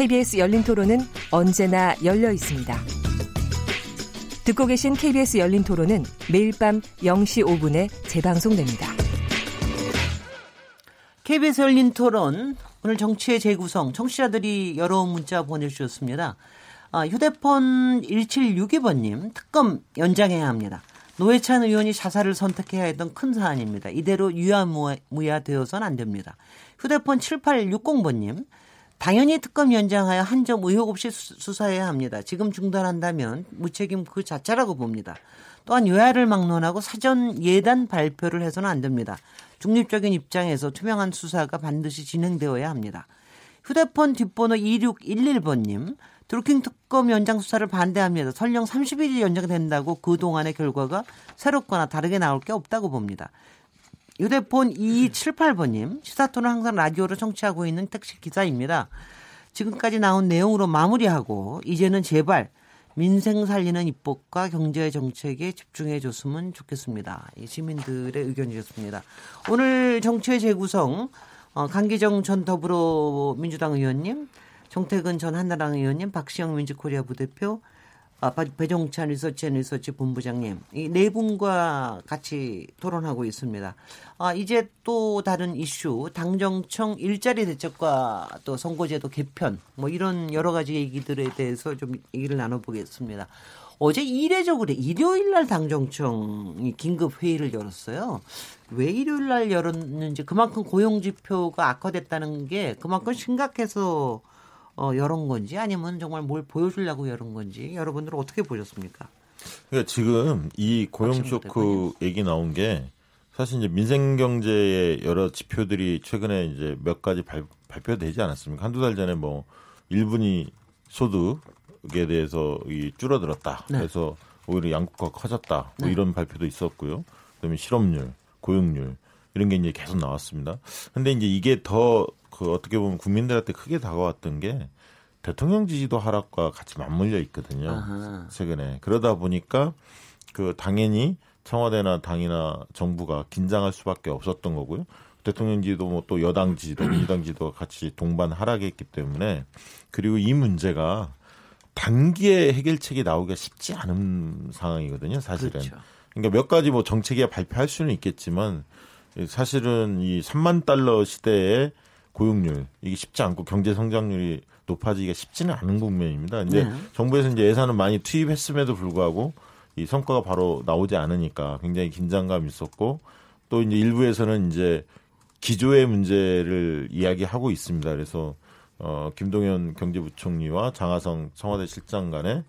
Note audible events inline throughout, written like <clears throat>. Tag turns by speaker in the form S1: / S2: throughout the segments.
S1: KBS 열린 토론은 언제나 열려 있습니다. 듣고 계신 KBS 열린 토론은 매일 밤 0시 5분에 재방송됩니다.
S2: KBS 열린 토론 오늘 정치의 재구성 청취자들이 여러 문자 보내주셨습니다. 아, 휴대폰 1762번님 특검 연장해야 합니다. 노회찬 의원이 자살을 선택해야 했던 큰 사안입니다. 이대로 유야무야 되어서는 안 됩니다. 휴대폰 7860번님 당연히 특검 연장하여 한 점 의혹 없이 수사해야 합니다. 지금 중단한다면 무책임 그 자체라고 봅니다. 또한 여야를 막론하고 사전 예단 발표를 해서는 안 됩니다. 중립적인 입장에서 투명한 수사가 반드시 진행되어야 합니다. 휴대폰 뒷번호 2611번님, 드루킹 특검 연장 수사를 반대합니다. 설령 30일이 연장된다고 그동안의 결과가 새롭거나 다르게 나올 게 없다고 봅니다. 휴대폰 2278번님, 시사토는 항상 라디오로 청취하고 있는 택시 기사입니다. 지금까지 나온 내용으로 마무리하고, 이제는 제발 민생 살리는 입법과 경제 정책에 집중해 줬으면 좋겠습니다. 시민들의 의견 이었습니다. 오늘 정치의 재구성 어, 강기정 전 더불어민주당 의원님, 정태근 전 한나라당 의원님, 박시영 윈지코리아 부대표, 아, 배종찬 리서치 앤 리서치 본부장님 이 네 분과 같이 토론하고 있습니다. 아, 이제 또 다른 이슈 당정청 일자리 대책과 또 선거제도 개편 뭐 이런 여러 가지 얘기들에 대해서 좀 얘기를 나눠보겠습니다. 어제 이례적으로 일요일 날 당정청이 긴급 회의를 열었어요. 왜 일요일 날 열었는지 그만큼 고용 지표가 악화됐다는 게 그만큼 심각해서 어, 열은 건지 아니면 정말 뭘 보여주려고 열은 건지 여러분들은 어떻게 보셨습니까?
S3: 그러니까 지금 이 고용 쇼크 얘기 나온 게 사실 이제 민생 경제의 여러 지표들이 최근에 이제 몇 가지 발, 발표되지 않았습니까? 한두 달 전에 뭐 1분위 소득에 대해서 이 줄어들었다. 네. 그래서 오히려 양극화가 커졌다. 뭐 네. 이런 발표도 있었고요. 그다음에 실업률, 고용률 이런 게 이제 계속 나왔습니다. 근데 이제 이게 더 그 어떻게 보면 국민들한테 크게 다가왔던 게 대통령 지지도 하락과 같이 맞물려 있거든요. 아하. 최근에 그러다 보니까 그 당연히 청와대나 당이나 정부가 긴장할 수밖에 없었던 거고요. 대통령 지지도 뭐 또 여당 지지도 <clears throat> 민주당 지지도 같이 동반 하락했기 때문에 그리고 이 문제가 단기에 해결책이 나오기가 쉽지 않은 상황이거든요. 사실은. 그렇죠. 그러니까 몇 가지 뭐 정책이 발표할 수는 있겠지만 사실은 이 3만 달러 시대에 고용률 이게 쉽지 않고 경제 성장률이 높아지기가 쉽지는 않은 국면입니다. 이제 네. 정부에서 이제 예산을 많이 투입했음에도 불구하고 이 성과가 바로 나오지 않으니까 굉장히 긴장감이 있었고 또 이제 일부에서는 이제 기조의 문제를 이야기하고 있습니다. 그래서 어 김동연 경제부총리와 장하성 청와대 실장 간에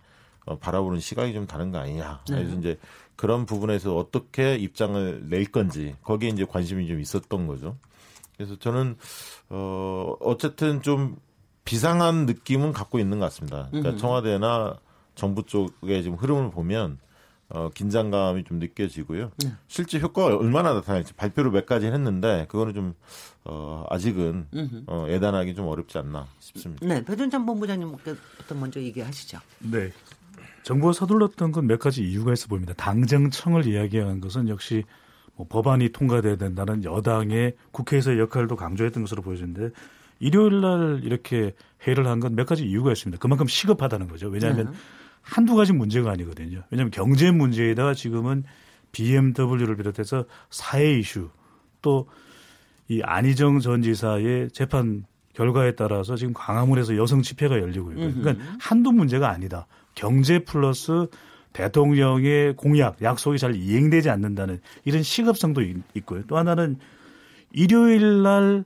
S3: 어, 바라보는 시각이 좀 다른 거 아니냐. 네. 그래서 이제 그런 부분에서 어떻게 입장을 낼 건지 거기에 이제 관심이 좀 있었던 거죠. 그래서 저는 어 어쨌든 좀 비상한 느낌은 갖고 있는 것 같습니다. 그러니까 청와대나 정부 쪽의 지금 흐름을 보면 어, 긴장감이 좀 느껴지고요. 네. 실제 효과가 얼마나 나타날지 발표를 몇 가지 했는데 그거는 좀 어, 아직은 어, 예단하기 좀 어렵지 않나 싶습니다.
S2: 네, 배준찬 본부장님부터 먼저 얘기하시죠.
S4: 네, 정부가 서둘렀던 건 몇 가지 이유가 있어 보입니다. 당정청을 이야기한 것은 역시 뭐 법안이 통과돼야 된다는 여당의 국회에서의 역할도 강조했던 것으로 보여지는데 일요일 날 이렇게 회의를 한 건 몇 가지 이유가 있습니다. 그만큼 시급하다는 거죠. 왜냐하면 네. 한두 가지 문제가 아니거든요. 왜냐하면 경제 문제에다가 지금은 BMW를 비롯해서 사회 이슈 또 이 안희정 전 지사의 재판 결과에 따라서 지금 광화문에서 여성 집회가 열리고 있고요. 그러니까 한두 문제가 아니다. 경제 플러스 대통령의 공약, 약속이 잘 이행되지 않는다는 이런 시급성도 있고요. 또 하나는 일요일 날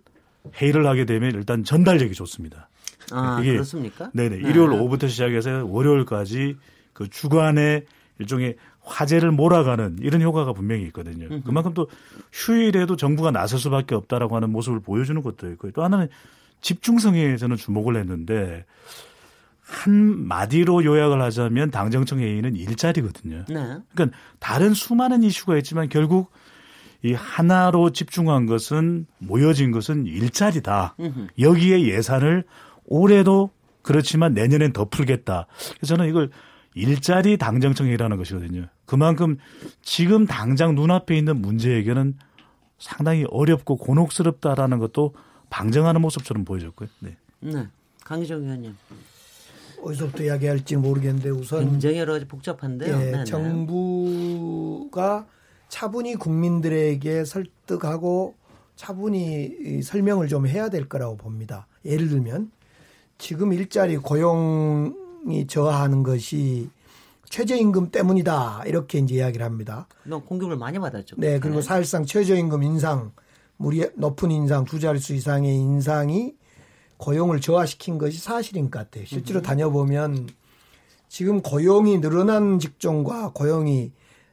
S4: 회의를 하게 되면 일단 전달력이 좋습니다.
S2: 아, 이게 그렇습니까?
S4: 네네. 네. 일요일 오후부터 시작해서 월요일까지 그 주간에 일종의 화제를 몰아가는 이런 효과가 분명히 있거든요. 그만큼 또 휴일에도 정부가 나설 수밖에 없다라고 하는 모습을 보여주는 것도 있고요. 또 하나는 집중성에 저는 주목을 했는데 한 마디로 요약을 하자면 당정청 회의는 일자리거든요.
S2: 네.
S4: 그러니까 다른 수많은 이슈가 있지만 결국 이 하나로 집중한 것은 모여진 것은 일자리다. 여기에 예산을 올해도 그렇지만 내년엔 더 풀겠다. 그래서 저는 이걸 일자리 당정청이라는 것이거든요. 그만큼 지금 당장 눈앞에 있는 문제 해결은 상당히 어렵고 곤혹스럽다라는 것도 방정하는 모습처럼 보여졌고요. 네.
S2: 네. 강희정 의원님.
S5: 어디서부터 이야기할지 모르겠는데 우선
S2: 굉장히 여러 가지 복잡한데요.
S5: 예,
S2: 네네.
S5: 정부가 차분히 국민들에게 설득하고 차분히 이 설명을 좀 해야 될 거라고 봅니다. 예를 들면 지금 일자리 고용이 저하하는 것이 최저임금 때문이다 이렇게 이제 이야기를 합니다.
S2: 너 공격을 많이 받았죠.
S5: 네, 그리고 사실상 최저임금 인상, 무리 높은 인상, 두 자릿수 이상의 인상이 고용을 저하시킨 것이 사실인 것 같아요. 실제로 다녀보면 지금 고용이 늘어난 직종과 고용이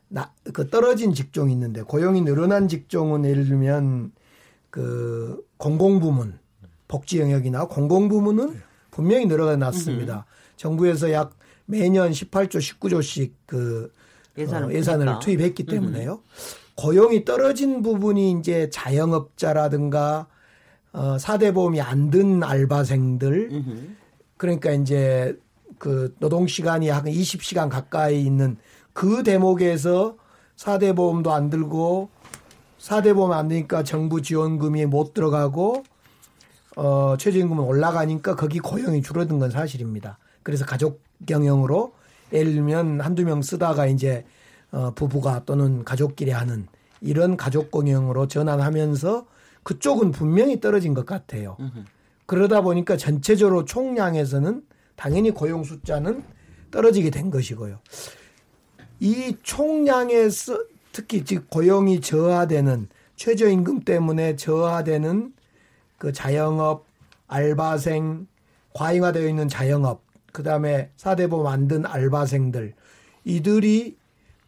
S5: 나, 그 떨어진 직종이 있는데 고용이 늘어난 직종은 예를 들면 그 공공부문, 복지 영역이나 공공부문은 분명히 늘어가 났습니다. 정부에서 약 매년 18조, 19조씩 그
S2: 예산을
S5: 어, 예산을. 투입했기 때문에요. 고용이 떨어진 부분이 이제 자영업자라든가 어, 사대보험이 안 든 알바생들 그러니까 이제 그 노동 시간이 한 20시간 가까이 있는 그 대목에서 사대보험도 안 들고 사대보험 안 되니까 정부 지원금이 못 들어가고 어 최저임금은 올라가니까 거기 고용이 줄어든 건 사실입니다. 그래서 가족 경영으로 예를 들면 한두 명 쓰다가 이제 어 부부가 또는 가족끼리 하는 이런 가족 경영으로 전환하면서 그쪽은 분명히 떨어진 것 같아요. 그러다 보니까 전체적으로 총량에서는 당연히 고용 숫자는 떨어지게 된 것이고요. 이 총량에서 특히 즉 고용이 저하되는 최저임금 때문에 저하되는 그 자영업, 알바생, 과잉화되어 있는 자영업, 그 다음에 사대보 만든 알바생들, 이들이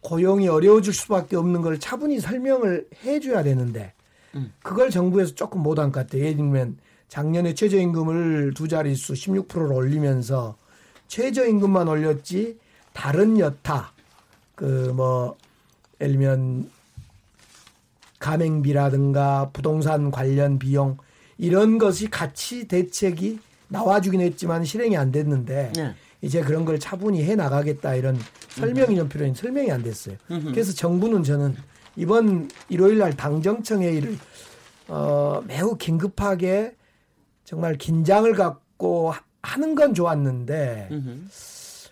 S5: 고용이 어려워질 수밖에 없는 걸 차분히 설명을 해줘야 되는데, 그걸 정부에서 조금 못한 것 같아요. 예를 들면 작년에 최저임금을 두 자릿수 16%를 올리면서 최저임금만 올렸지 다른 여타 그 뭐 예를 들면 가맹비라든가 부동산 관련 비용 이런 것이 같이 대책이 나와주긴 했지만 실행이 안 됐는데
S2: 네.
S5: 이제 그런 걸 차분히 해 나가겠다 이런 설명이 좀 필요한 설명이 안 됐어요. 그래서 정부는 저는 이번 일요일 날 당정청 회의를 어, 매우 긴급하게 정말 긴장을 갖고 하- 하는 건 좋았는데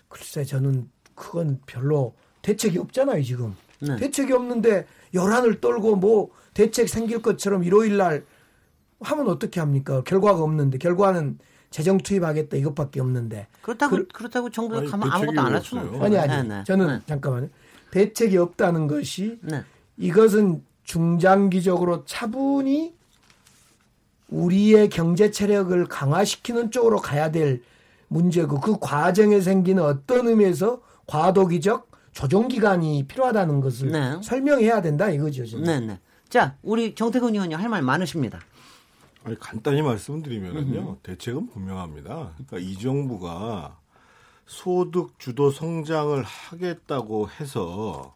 S5: 글쎄 저는 그건 별로 대책이 없잖아요 지금
S2: 네.
S5: 대책이 없는데 열한을 떨고 뭐 대책 생길 것처럼 일요일 날 하면 어떻게 합니까 결과가 없는데 결과는 재정 투입하겠다 이것밖에 없는데
S2: 그렇다고
S5: 그-
S2: 그렇다고 정부가
S3: 대책이
S2: 아무것도
S3: 안할왜
S2: 수는
S3: 없어요?
S5: 아니 아니
S2: 네, 네.
S5: 저는
S2: 네.
S5: 잠깐만요 대책이 없다는 것이
S2: 네.
S5: 이것은 중장기적으로 차분히 우리의 경제 체력을 강화시키는 쪽으로 가야 될 문제고 그 과정에 생기는 어떤 의미에서 과도기적 조정 기간이 필요하다는 것을
S2: 네.
S5: 설명해야 된다 이거죠. 저는.
S2: 네, 네. 자, 우리 정태근 의원님 할 말 많으십니다.
S6: 아니, 간단히 말씀드리면요 대책은 분명합니다. 그러니까 이 정부가 소득 주도 성장을 하겠다고 해서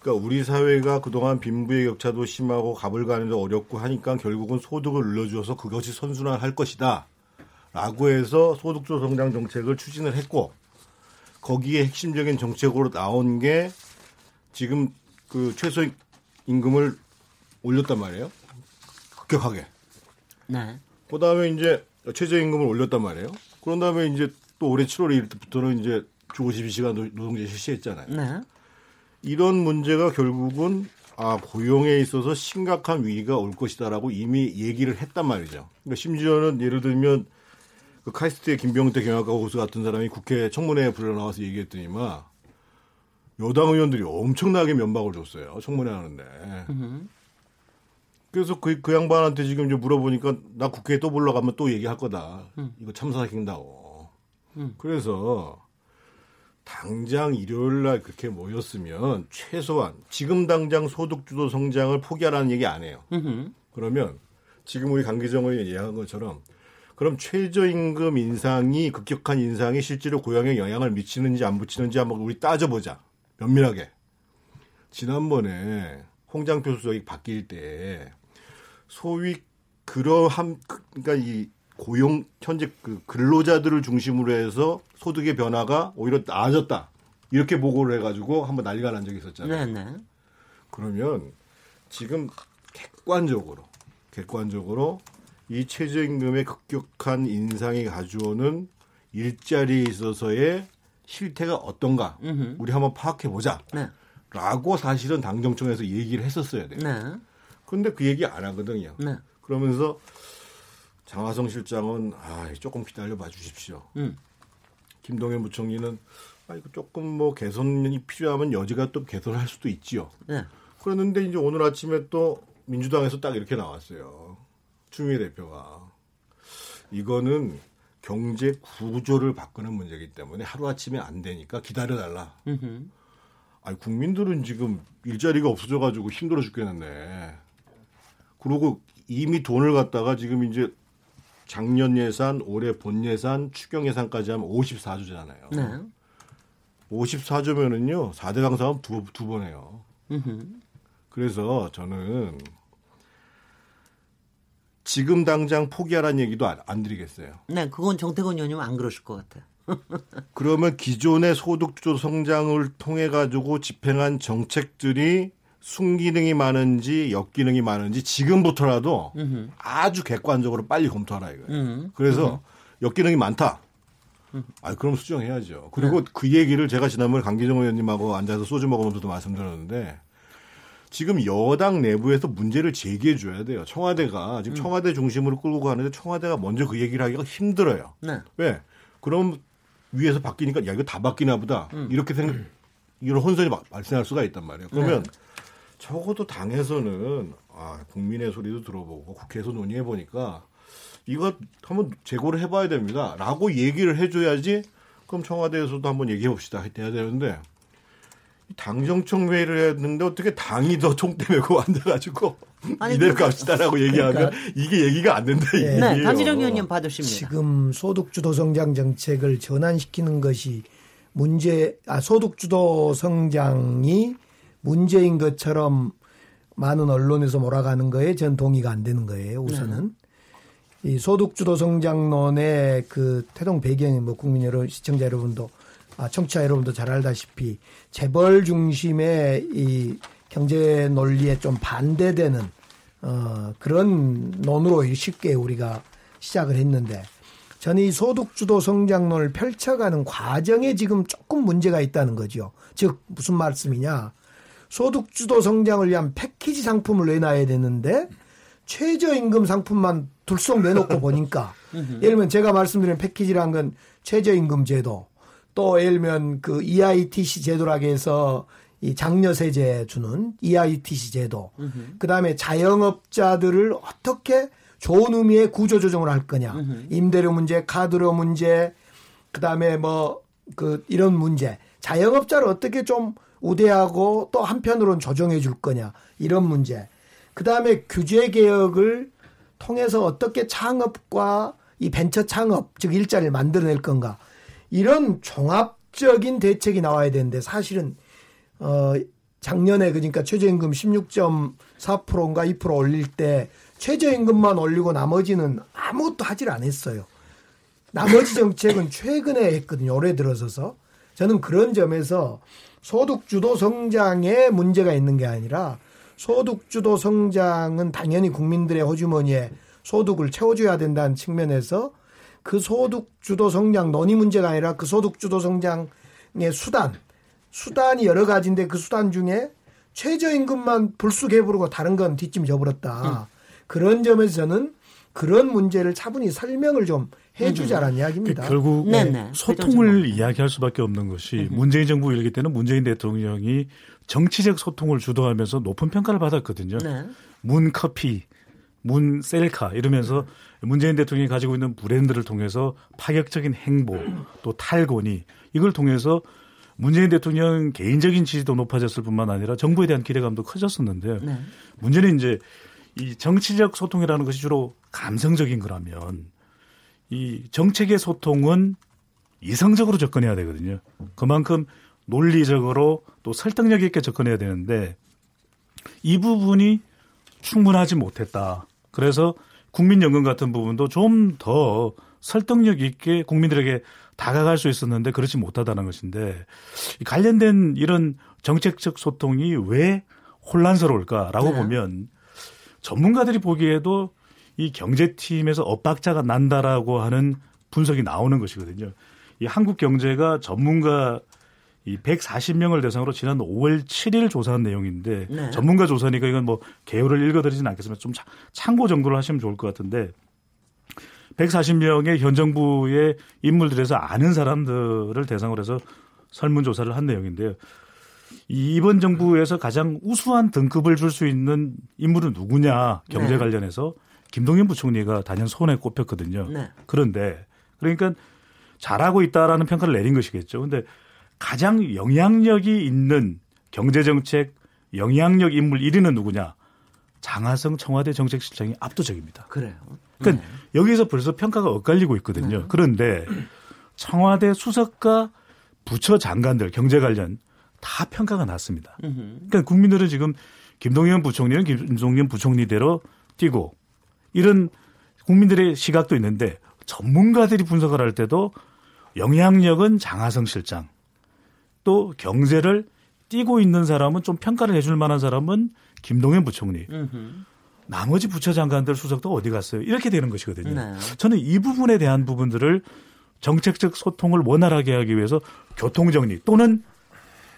S6: 그러니까 우리 사회가 그동안 빈부의 격차도 심하고 가불가능도 어렵고 하니까 결국은 소득을 늘려줘서 그것이 선순환할 것이다. 라고 해서 소득 주도 성장 정책을 추진을 했고 거기에 핵심적인 정책으로 나온 게 지금 그 최소 임금을 올렸단 말이에요. 급격하게.
S2: 네.
S6: 그 다음에 이제 최저 임금을 올렸단 말이에요. 그런 다음에 이제 또 올해 7월 1일부터는 이제 주 52시간 노- 노동제 실시했잖아요.
S2: 네.
S6: 이런 문제가 결국은 아, 고용에 있어서 심각한 위기가 올 것이다라고 이미 얘기를 했단 말이죠. 그러니까 심지어는 예를 들면 그 카이스트의 김병태 경영학과 교수 같은 사람이 국회 청문회에 불러 나와서 얘기했더니만 여당 의원들이 엄청나게 면박을 줬어요. 청문회 하는데. 그래서 그, 그 양반한테 지금 이제 물어보니까 나 국회에 또 불러가면 또 얘기할 거다. 이거 참사시킨다고. 그래서 당장 일요일 날 그렇게 모였으면 최소한 지금 당장 소득주도 성장을 포기하라는 얘기 안 해요. 그러면 지금 우리 강기정 의원이 얘기한 것처럼 그럼 최저임금 인상이 급격한 인상이 실제로 고용에 영향을 미치는지 안 미치는지 한번 우리 따져보자. 면밀하게. 지난번에 홍장표 수석이 바뀔 때 소위 그러한 그러니까 이 고용 현재 그 근로자들을 중심으로 해서 소득의 변화가 오히려 나아졌다 이렇게 보고를 해가지고 한번 난리가 난 적이 있었잖아요.
S2: 네 네.
S6: 그러면 지금 객관적으로 객관적으로 이 최저임금의 급격한 인상이 가져오는 일자리에 있어서의 실태가 어떤가
S2: 음흠.
S6: 우리 한번 파악해 보자.
S2: 네.
S6: 라고 사실은 당정청에서 얘기를 했었어야 돼요.
S2: 네.
S6: 근데 그 얘기 안 하거든요.
S2: 네.
S6: 그러면서 장하성 실장은 아 조금 기다려 봐 주십시오.
S2: 음.
S6: 김동연 부총리는 아 이거 조금 뭐 개선이 필요하면 여지가 또 개선할 수도 있지요.
S2: 네.
S6: 그랬는데 이제 오늘 아침에 또 민주당에서 딱 이렇게 나왔어요. 추미애 대표가 이거는 경제 구조를 바꾸는 문제이기 때문에 하루 아침에 안 되니까 기다려 달라.
S2: 음흠.
S6: 아니 국민들은 지금 일자리가 없어져가지고 힘들어 죽겠는데. 그리고 이미 돈을 갖다가 지금 이제 작년 예산, 올해 본 예산, 추경 예산까지 하면 54조잖아요.
S2: 네.
S6: 54조면은요 4대 강사하면 두, 두 번 해요.
S2: 음흠.
S6: 그래서 저는 지금 당장 포기하라는 얘기도 안, 안 드리겠어요.
S2: 네, 그건 정태근 의원님 안 그러실 것 같아요. <laughs>
S6: 그러면 기존의 소득주도 성장을 통해 가지고 집행한 정책들이 순기능이 많은지 역기능이 많은지 지금부터라도 아주 객관적으로 빨리 검토하라 이거예요.
S2: 음.
S6: 그래서 역기능이 많다. 아, 그럼 수정해야죠. 그리고 그 얘기를 제가 지난번에 강기정 의원님하고 앉아서 소주 먹으면서도 말씀드렸는데 지금 여당 내부에서 문제를 제기해 줘야 돼요. 청와대가 지금 청와대 중심으로 끌고 가는데 청와대가 먼저 그 얘기를 하기가 힘들어요.
S2: 네.
S6: 왜? 그럼 위에서 바뀌니까 야 이거 다 바뀌나 보다. 이렇게 생각 이런 혼선이 막 발생할 수가 있단 말이에요. 그러면 적어도 당에서는 아, 국민의 소리도 들어보고 국회에서 논의해 보니까 이거 한번 재고를 해봐야 됩니다.라고 얘기를 해줘야지. 그럼 청와대에서도 한번 얘기해 봅시다. 해야 되는데 이 당정청 회의를 했는데 어떻게 당이 더 총대 메고 앉아가지고 <laughs>
S2: 아니,
S6: 이대로
S2: 그러니까-
S6: 갑시다라고 얘기하면 이게 얘기가 안 된다 이
S5: 네,
S6: 얘기예요.
S2: 네, 강지정 의원님 받으십니다.
S5: 지금 소득주도 성장 정책을 전환시키는 것이 문제, 아, 소득주도 성장이 문제인 것처럼 많은 언론에서 몰아가는 거에 전 동의가 안 되는 거예요, 우선은. 이 소득주도 성장론의 그 태동 배경이 뭐 국민 여러분, 시청자 여러분도, 아, 청취자 여러분도 잘 알다시피 재벌 중심의 이 경제 논리에 좀 반대되는 어, 그런 논으로 쉽게 우리가 시작을 했는데 저는 이 소득주도 성장론을 펼쳐가는 과정에 지금 조금 문제가 있다는 거죠. 즉 무슨 말씀이냐. 소득 주도 성장을 위한 패키지 상품을 내놔야 되는데 최저임금 상품만 둘쏙 내놓고 보니까 <laughs> 예를 들면 제가 말씀드린 패키지란 건 최저임금 제도 또 예를 들면 그 EITC 제도라고 해서 이 장려세제 주는 EITC 제도 그다음에 자영업자들을 어떻게 좋은 의미의 구조조정을 할 거냐 임대료 문제 카드료 문제 그다음에 뭐 그 이런 문제 자영업자를 어떻게 좀 우대하고 또 한편으로는 조정해 줄 거냐 이런 문제 그 다음에 규제 개혁을 통해서 어떻게 창업과 이 벤처 창업 즉 일자리를 만들어낼 건가 이런 종합적인 대책이 나와야 되는데 사실은 어 작년에 그러니까 최저임금 16.4%인가 2% 올릴 때 최저임금만 올리고 나머지는 아무것도 하질 않았어요. 나머지 정책은 최근에 했거든요. 올해 들어서서. 저는 그런 점에서 소득주도 성장에 문제가 있는 게 아니라 소득주도 성장은 당연히 국민들의 호주머니에 소득을 채워줘야 된다는 측면에서 그 소득주도 성장 논의 문제가 아니라 그 소득주도 성장의 수단, 수단이 여러 가지인데 그 수단 중에 최저임금만 불쑥해 부르고 다른 건 뒷짐 져버렸다. 그런 점에서 저는 그런 문제를 차분히 설명을 좀 해주자라는 이야기입니다.
S4: 그 결국
S2: 네, 네.
S4: 소통을 이야기할 수밖에 없는 것이 문재인 정부 일기 때는 문재인 대통령이 정치적 소통을 주도하면서 높은 평가를 받았거든요.
S2: 네.
S4: 문 커피, 문 셀카 이러면서 문재인 대통령이 가지고 있는 브랜드를 통해서 파격적인 행보 또 탈권위 이걸 통해서 문재인 대통령 개인적인 지지도 높아졌을 뿐만 아니라 정부에 대한 기대감도 커졌었는데
S2: 네.
S4: 문제는 이제 이 정치적 소통이라는 것이 주로 감성적인 거라면 이 정책의 소통은 이성적으로 접근해야 되거든요. 그만큼 논리적으로 또 설득력 있게 접근해야 되는데 이 부분이 충분하지 못했다. 그래서 국민연금 같은 부분도 좀 더 설득력 있게 국민들에게 다가갈 수 있었는데 그렇지 못하다는 것인데 관련된 이런 정책적 소통이 왜 혼란스러울까라고 네. 보면 전문가들이 보기에도 이 경제팀에서 엇박자가 난다라고 하는 분석이 나오는 것이거든요. 이 한국 경제가 전문가 이 140명을 대상으로 지난 5월 7일 조사한 내용인데 네. 전문가 조사니까 이건 뭐 개요를 읽어드리진 않겠지만 좀 참고 정도로 하시면 좋을 것 같은데 140명의 현 정부의 인물들에서 아는 사람들을 대상으로 해서 설문 조사를 한 내용인데요. 이번 정부에서 가장 우수한 등급을 줄 수 있는 인물은 누구냐 경제 네. 관련해서 김동연 부총리가 단연 손에 꼽혔거든요. 네. 그런데 그러니까 잘하고 있다라는 평가를 내린 것이겠죠. 근데 가장 영향력이 있는 경제정책 영향력 인물 1위는 누구냐? 장하성 청와대 정책실장이 압도적입니다.
S2: 그래요.
S4: 그러니까 네. 여기서 벌써 평가가 엇갈리고 있거든요. 네. 그런데 청와대 수석과 부처 장관들 경제 관련 다 평가가 났습니다. 그러니까 국민들은 지금 김동연 부총리는 김동연 부총리대로 뛰고 이런 국민들의 시각도 있는데 전문가들이 분석을 할 때도 영향력은 장하성 실장 또 경제를 띄고 있는 사람은 좀 평가를 해줄 만한 사람은 김동연 부총리. 나머지 부처 장관들 수석도 어디 갔어요? 이렇게 되는 것이거든요. 네. 저는 이 부분에 대한 부분들을 정책적 소통을 원활하게 하기 위해서 교통정리 또는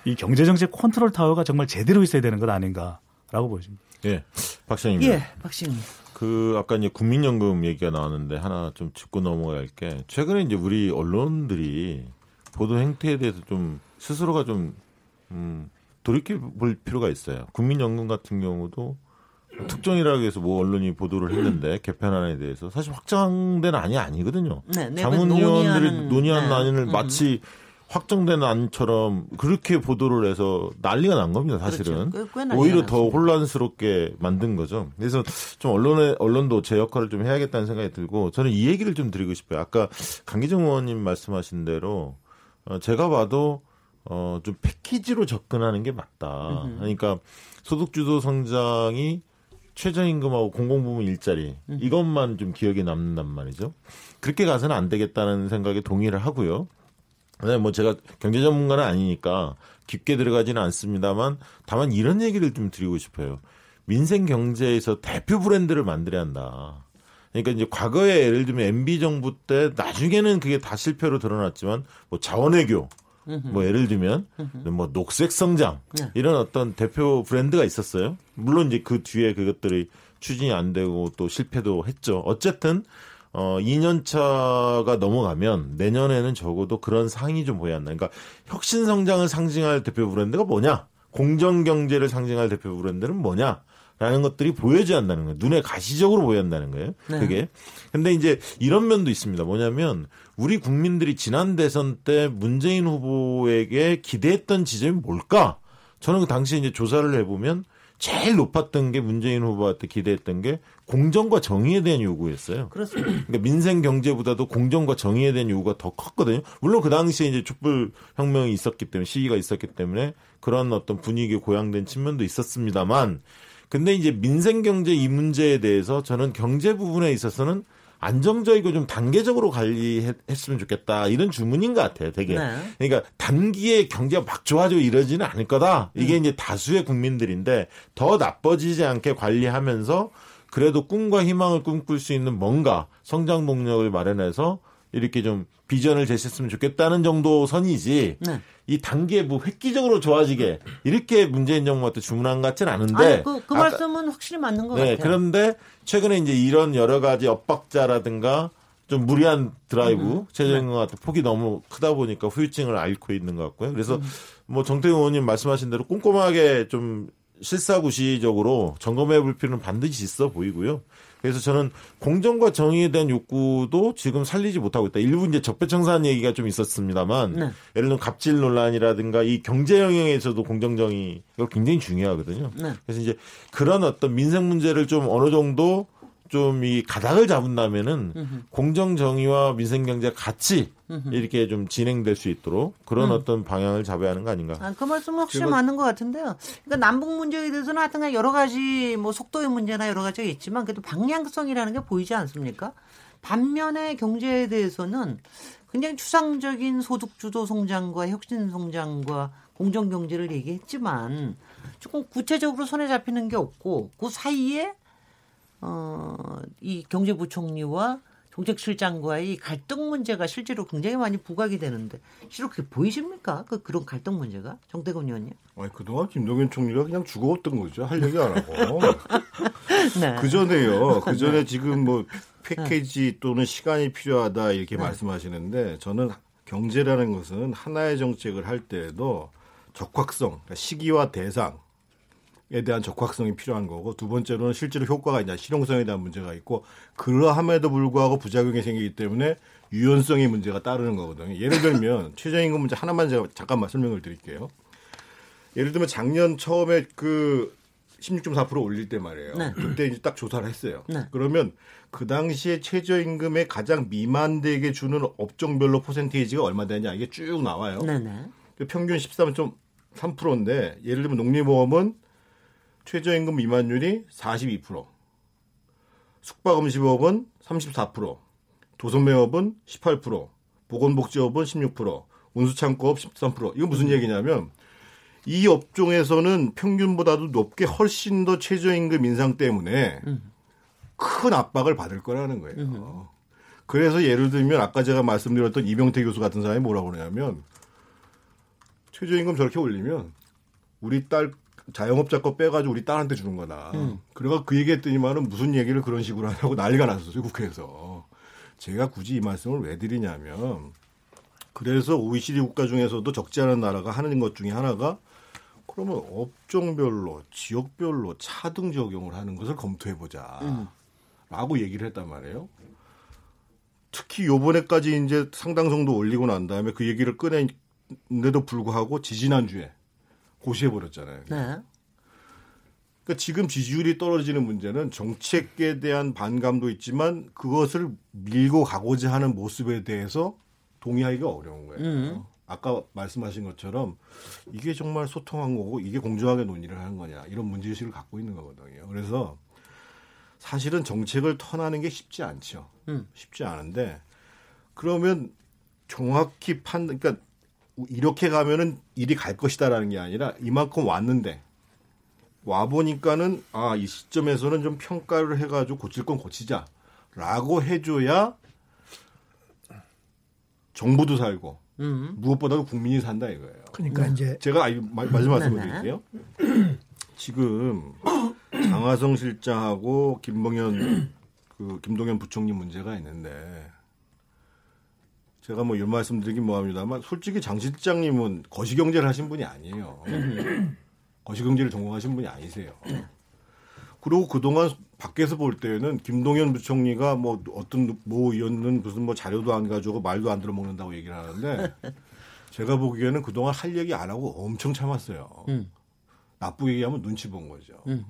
S4: 이 경제정책 컨트롤 타워가 정말 제대로 있어야 되는 것 아닌가라고 보십니다.
S3: 예, 박시영님.
S2: 예, 박시영.
S3: 그 아까 이제 국민연금 얘기가 나왔는데 하나 좀 짚고 넘어갈 게 최근에 이제 우리 언론들이 보도 행태에 대해서 좀 스스로가 좀 음, 돌이켜 볼 필요가 있어요. 국민연금 같은 경우도 특정이라고 해서 뭐 언론이 보도를 했는데 개편안에 대해서 사실 확정된 안이 아니거든요. 네, 자문위원들이 논의한 네. 안을 음. 마치 확정된 안처럼 그렇게 보도를 해서 난리가 난 겁니다. 사실은 그렇죠. 오히려 더 혼란스럽게 만든 거죠. 그래서 좀 언론에 언론도 제 역할을 좀 해야겠다는 생각이 들고 저는 이 얘기를 좀 드리고 싶어요. 아까 강기정 의원님 말씀하신 대로 어, 제가 봐도 어, 좀 패키지로 접근하는 게 맞다. 그러니까 소득주도 성장이 최저임금하고 공공부문 일자리 이것만 좀 기억에 남는단 말이죠. 그렇게 가서는 안 되겠다는 생각에 동의를 하고요. 네, 뭐 제가 경제 전문가는 아니니까 깊게 들어가지는 않습니다만 다만 이런 얘기를 좀 드리고 싶어요. 민생 경제에서 대표 브랜드를 만들어야 한다. 그러니까 이제 과거에 예를 들면 MB 정부 때 나중에는 그게 다 실패로 드러났지만 뭐 자원외교 뭐 예를 들면 뭐 녹색 성장 네. 이런 어떤 대표 브랜드가 있었어요. 물론 이제 그 뒤에 그것들이 추진이 안 되고 또 실패도 했죠. 어쨌든 어 2년 차가 넘어가면 내년에는 적어도 그런 상이 좀 보여야 한다. 그러니까 혁신 성장을 상징할 대표 브랜드가 뭐냐? 공정 경제를 상징할 대표 브랜드는 뭐냐? 라는 것들이 보여져야 한다는 거예요. 눈에 가시적으로 보여야 한다는 거예요. 네. 그게. 근데 이제 이런 면도 있습니다. 뭐냐면 우리 국민들이 지난 대선 때 문재인 후보에게 기대했던 지점이 뭘까? 저는 그 당시에 이제 조사를 해보면 제일 높았던 게 문재인 후보한테 기대했던 게 공정과 정의에 대한 요구였어요.
S2: 그렇습니다. <clears throat>
S3: 그러니까 민생 경제보다도 공정과 정의에 대한 요구가 더 컸거든요. 물론 그 당시에 이제 촛불 혁명이 있었기 때문에 시기가 있었기 때문에 그런 어떤 분위기 고양된 측면도 있었습니다만 근데 이제 민생 경제 이 문제에 대해서 저는 경제 부분에 있어서는 안정적이고 좀 단계적으로 관리했으면 좋겠다 이런 주문인 것 같아요. 되게 네. 그러니까 단기에 경제가 막 좋아지고 이러지는 않을 거다. 이게 음. 이제 다수의 국민들인데 더 나빠지지 않게 관리하면서 그래도 꿈과 희망을 꿈꿀 수 있는 뭔가 성장 동력을 마련해서 이렇게 좀 비전을 제시했으면 좋겠다는 정도 선이지 네. 이 단계 뭐 획기적으로 좋아지게 이렇게 문재인 정부한테 주문한 것 같지는 않은데
S2: 아니, 그, 그 말씀은 확실히 맞는 것 네,
S3: 같아요. 그런데 최근에 이제 이런 여러 가지 엇박자라든가 좀 무리한 드라이브 음. 최저임금 같은 폭이 너무 크다 보니까 후유증을 앓고 있는 것 같고요. 그래서 음. 뭐 정태웅 의원님 말씀하신 대로 꼼꼼하게 좀 실사구시적으로 점검해 볼 필요는 반드시 있어 보이고요. 그래서 저는 공정과 정의에 대한 욕구도 지금 살리지 못하고 있다. 일부 이제 적폐청산 얘기가 좀 있었습니다만 네. 예를 들면 갑질 논란이라든가 이 경제 영역에서도 공정 정의가 굉장히 중요하거든요. 네. 그래서 이제 그런 어떤 민생 문제를 좀 어느 정도 좀 이 가닥을 잡은다면은 공정 정의와 민생 경제 같이 이렇게 좀 진행될 수 있도록 그런
S2: 음.
S3: 어떤 방향을 잡아야 하는 거 아닌가?
S2: 아, 그 말씀은 확실히
S6: 제가-
S2: 맞는 것 같은데요. 그러니까 남북 문제에 대해서는 하여튼 여러 가지 뭐 속도의 문제나 여러 가지가 있지만 그래도 방향성이라는 게 보이지 않습니까? 반면에 경제에 대해서는 굉장히 추상적인 소득 주도 성장과 혁신 성장과 공정 경제를 얘기했지만 조금 구체적으로 손에 잡히는 게 없고 그 사이에 어, 이 경제부총리와 정책실장과의 갈등 문제가 실제로 굉장히 많이 부각이 되는데 실로 그게 보이십니까? 그 그런 갈등 문제가 정대근 의원님.
S6: 아니, 그동안 김동연 총리가 그냥 죽어왔던 거죠. 할 얘기 안 하고. <laughs>
S2: 네.
S6: 그 전에요. 그 전에 지금 뭐 패키지 또는 시간이 필요하다 이렇게 말씀하시는데 저는 경제라는 것은 하나의 정책을 할 때에도 적확성, 그러니까 시기와 대상 에 대한 적확성이 필요한 거고 두 번째로는 실제로 효과가 있냐 실용성에 대한 문제가 있고 그러함에도 불구하고 부작용이 생기기 때문에 유연성의 문제가 따르는 거거든요. 예를 들면 <laughs> 최저임금 문제 하나만 제가 잠깐만 설명을 드릴게요. 예를 들면 작년 처음에 그 16.4% 올릴 때 말이에요.
S2: 네.
S6: 그때 이제 딱 조사를 했어요.
S2: 네.
S6: 그러면 그 당시에 최저임금에 가장 미만되게 주는 업종별로 퍼센테이지가 얼마 되냐 이게 쭉 나와요. 그 평균 13.3%인데 예를 들면 농림보험은 최저임금 미만율이 42%, 숙박음식업은 34%, 도소매업은 18%, 보건복지업은 16%, 운수창고업 13%. 이건 무슨 얘기냐면 이 업종에서는 평균보다도 높게 훨씬 더 최저임금 인상 때문에 큰 압박을 받을 거라는 거예요. 그래서 예를 들면 아까 제가 말씀드렸던 이병태 교수 같은 사람이 뭐라고 그러냐면 최저임금 저렇게 올리면 우리 딸 자영업자 거 빼가지고 우리 딸한테 주는 거다. 그래가 그 얘기했더니만은 무슨 얘기를 그런 식으로 하냐고 난리가 났었어요 국회에서. 제가 굳이 이 말씀을 왜 드리냐면 그래서 OECD 국가 중에서도 적지 않은 나라가 하는 것 중에 하나가 그러면 업종별로 지역별로 차등 적용을 하는 것을 검토해 보자. 라고 얘기를 했단 말이에요. 특히 요번에까지 이제 상당 정도 올리고 난 다음에 그 얘기를 꺼낸데도 불구하고 지지난주에 고시해 버렸잖아요.
S2: 네.
S6: 그러니까 지금 지지율이 떨어지는 문제는 정책에 대한 반감도 있지만 그것을 밀고 가고자 하는 모습에 대해서 동의하기가 어려운 거예요.
S2: 음.
S6: 아까 말씀하신 것처럼 이게 정말 소통한 거고 이게 공정하게 논의를 하는 거냐 이런 문제의식을 갖고 있는 거거든요. 그래서 사실은 정책을 턴하는 게 쉽지 않죠.
S2: 음.
S6: 쉽지 않은데 그러면 정확히 판 그러니까 이렇게 가면은 일이 갈 것이다라는 게 아니라 이만큼 왔는데 와 보니까는 아 이 시점에서는 좀 평가를 해가지고 고칠 건 고치자라고 해줘야 정부도 살고
S2: 음.
S6: 무엇보다도 국민이 산다 이거예요.
S5: 그러니까 이제
S6: 제가 마- 마지막 말씀을
S2: 네네.
S6: 드릴게요. 지금 장하성 실장하고 김봉현 그 김동현 부총리 문제가 있는데 제가 뭐 이런 말씀드리긴 뭐합니다만 솔직히 장 실장님은 거시경제를 하신 분이 아니에요. <clears throat> 거시경제를 전공하신 분이 아니세요. 그리고 그동안 밖에서 볼 때는 김동현 부총리가 뭐 어떤 모 의원은 무슨 뭐 자료도 안 가지고 말도 안 들어먹는다고 얘기를 하는데 <laughs> 제가 보기에는 그동안 할 얘기 안 하고 엄청 참았어요.
S2: 음.
S6: 나쁘게 얘기하면 눈치 본 거죠.
S2: 음.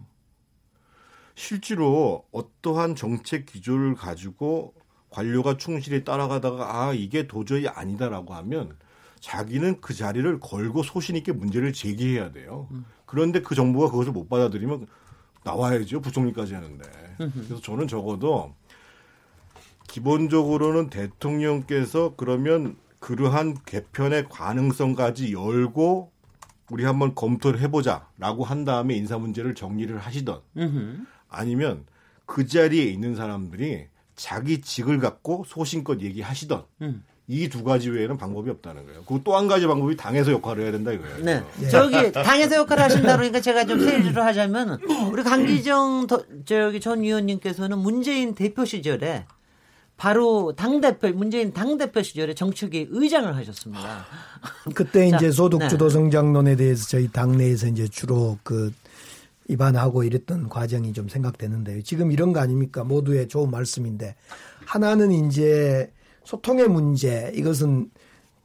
S6: 실제로 어떠한 정책 기조를 가지고 관료가 충실히 따라가다가 아 이게 도저히 아니다라고 하면 자기는 그 자리를 걸고 소신 있게 문제를 제기해야 돼요. 그런데 그 정부가 그것을 못 받아들이면 나와야죠 부총리까지 하는데. 그래서 저는 적어도 기본적으로는 대통령께서 그러면 그러한 개편의 가능성까지 열고 우리 한번 검토를 해보자라고 한 다음에 인사 문제를 정리를 하시던. 아니면 그 자리에 있는 사람들이 자기 직을 갖고 소신껏 얘기하시던
S2: 음.
S6: 이두 가지 외에는 방법이 없다는 거예요. 그리고 또 한 가지 방법이 당에서 역할을 해야 된다 이거예요.
S2: 네.
S5: 예.
S2: 저기 당에서 역할을 하신다 그러니까 제가 좀 세일을 하자면 우리 강기정 더- 저기 전 위원님께서는 문재인 대표 시절에 바로 당 대표 문재인 당 대표 시절에 정책위 의장을 하셨습니다.
S5: 그때 <laughs>
S2: 자,
S5: 이제 소득
S2: 네.
S5: 주도 성장론에 대해서 저희 당내에서 이제 주로 그 입안하고 이랬던 과정이 좀 생각되는데요. 지금 이런 거 아닙니까? 모두의 좋은 말씀인데 하나는 이제 소통의 문제 이것은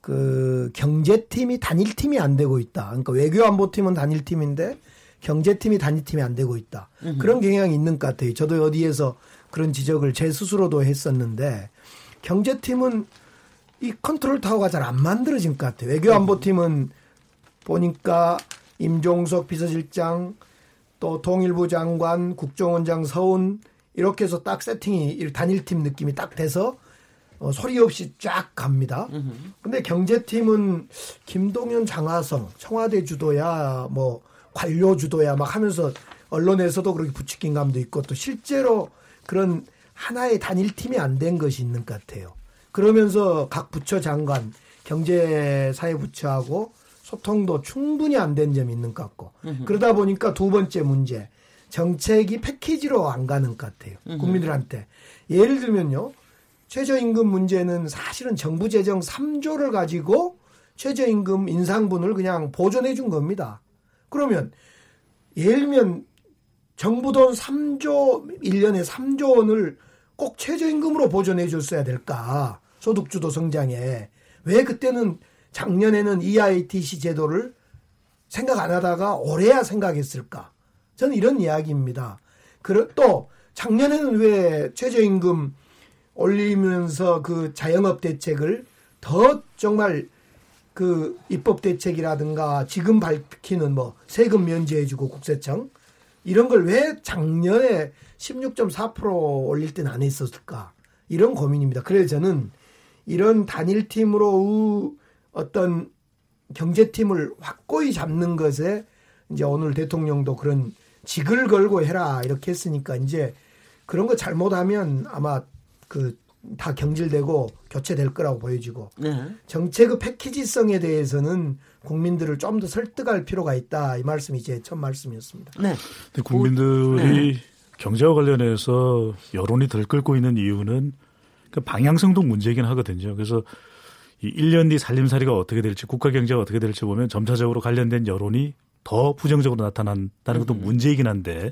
S5: 그 경제팀이 단일팀이 안 되고 있다. 그러니까 외교안보팀은 단일팀인데 경제팀이 단일팀이 안 되고 있다. 그런 경향이 있는 것 같아요. 저도 어디에서 그런 지적을 제 스스로도 했었는데 경제팀은 이 컨트롤 타워가 잘 안 만들어진 것 같아요. 외교안보팀은 보니까 임종석 비서실장 또 통일부 장관, 국정원장 서훈 이렇게 해서 딱 세팅이 단일팀 느낌이 딱 돼서 어, 소리 없이 쫙 갑니다. 근데 경제팀은 김동연, 장하성, 청와대 주도야, 뭐 관료 주도야 막 하면서 언론에서도 그렇게 부추긴 감도 있고 또 실제로 그런 하나의 단일팀이 안 된 것이 있는 것 같아요. 그러면서 각 부처 장관, 경제사회부처하고 소통도 충분히 안 된 점이 있는 것 같고 그러다 보니까 두 번째 문제 정책이 패키지로 안 가는 것 같아요. 국민들한테 예를 들면요. 최저임금 문제는 사실은 정부 재정 3조를 가지고 최저임금 인상분을 그냥 보존해 준 겁니다. 그러면 예를 들면 정부 돈 3조 1년에 3조 원을 꼭 최저임금으로 보존해 줬어야 될까? 소득주도 성장에 왜 그때는 작년에는 EITC 제도를 생각 안 하다가 올해야 생각했을까? 저는 이런 이야기입니다. 또 작년에는 왜 최저임금 올리면서 그 자영업 대책을 더 정말 그 입법 대책이라든가 지금 밝히는 뭐 세금 면제해주고 국세청 이런 걸 왜 작년에 16.4% 올릴 때는 안 했었을까 이런 고민입니다. 그래서 저는 이런 단일팀으로 어떤 경제팀을 확고히 잡는 것에 이제 오늘 대통령도 그런 직을 걸고 해라 이렇게 했으니까 이제 그런 거 잘못하면 아마 그 다 경질되고 교체될 거라고 보여지고 네. 정책의 패키지성에 대해서는 국민들을 좀 더 설득할 필요가 있다 이 말씀이 제 첫 말씀이었습니다.
S4: 네. 국민들이 네. 경제와 관련해서 여론이 들끓고 있는 이유는 그 방향성도 문제이긴 하거든요. 그래서 이 1년 뒤 살림살이가 어떻게 될지 국가 경제가 어떻게 될지 보면 점차적으로 관련된 여론이 더 부정적으로 나타난다는 것도 음. 문제이긴 한데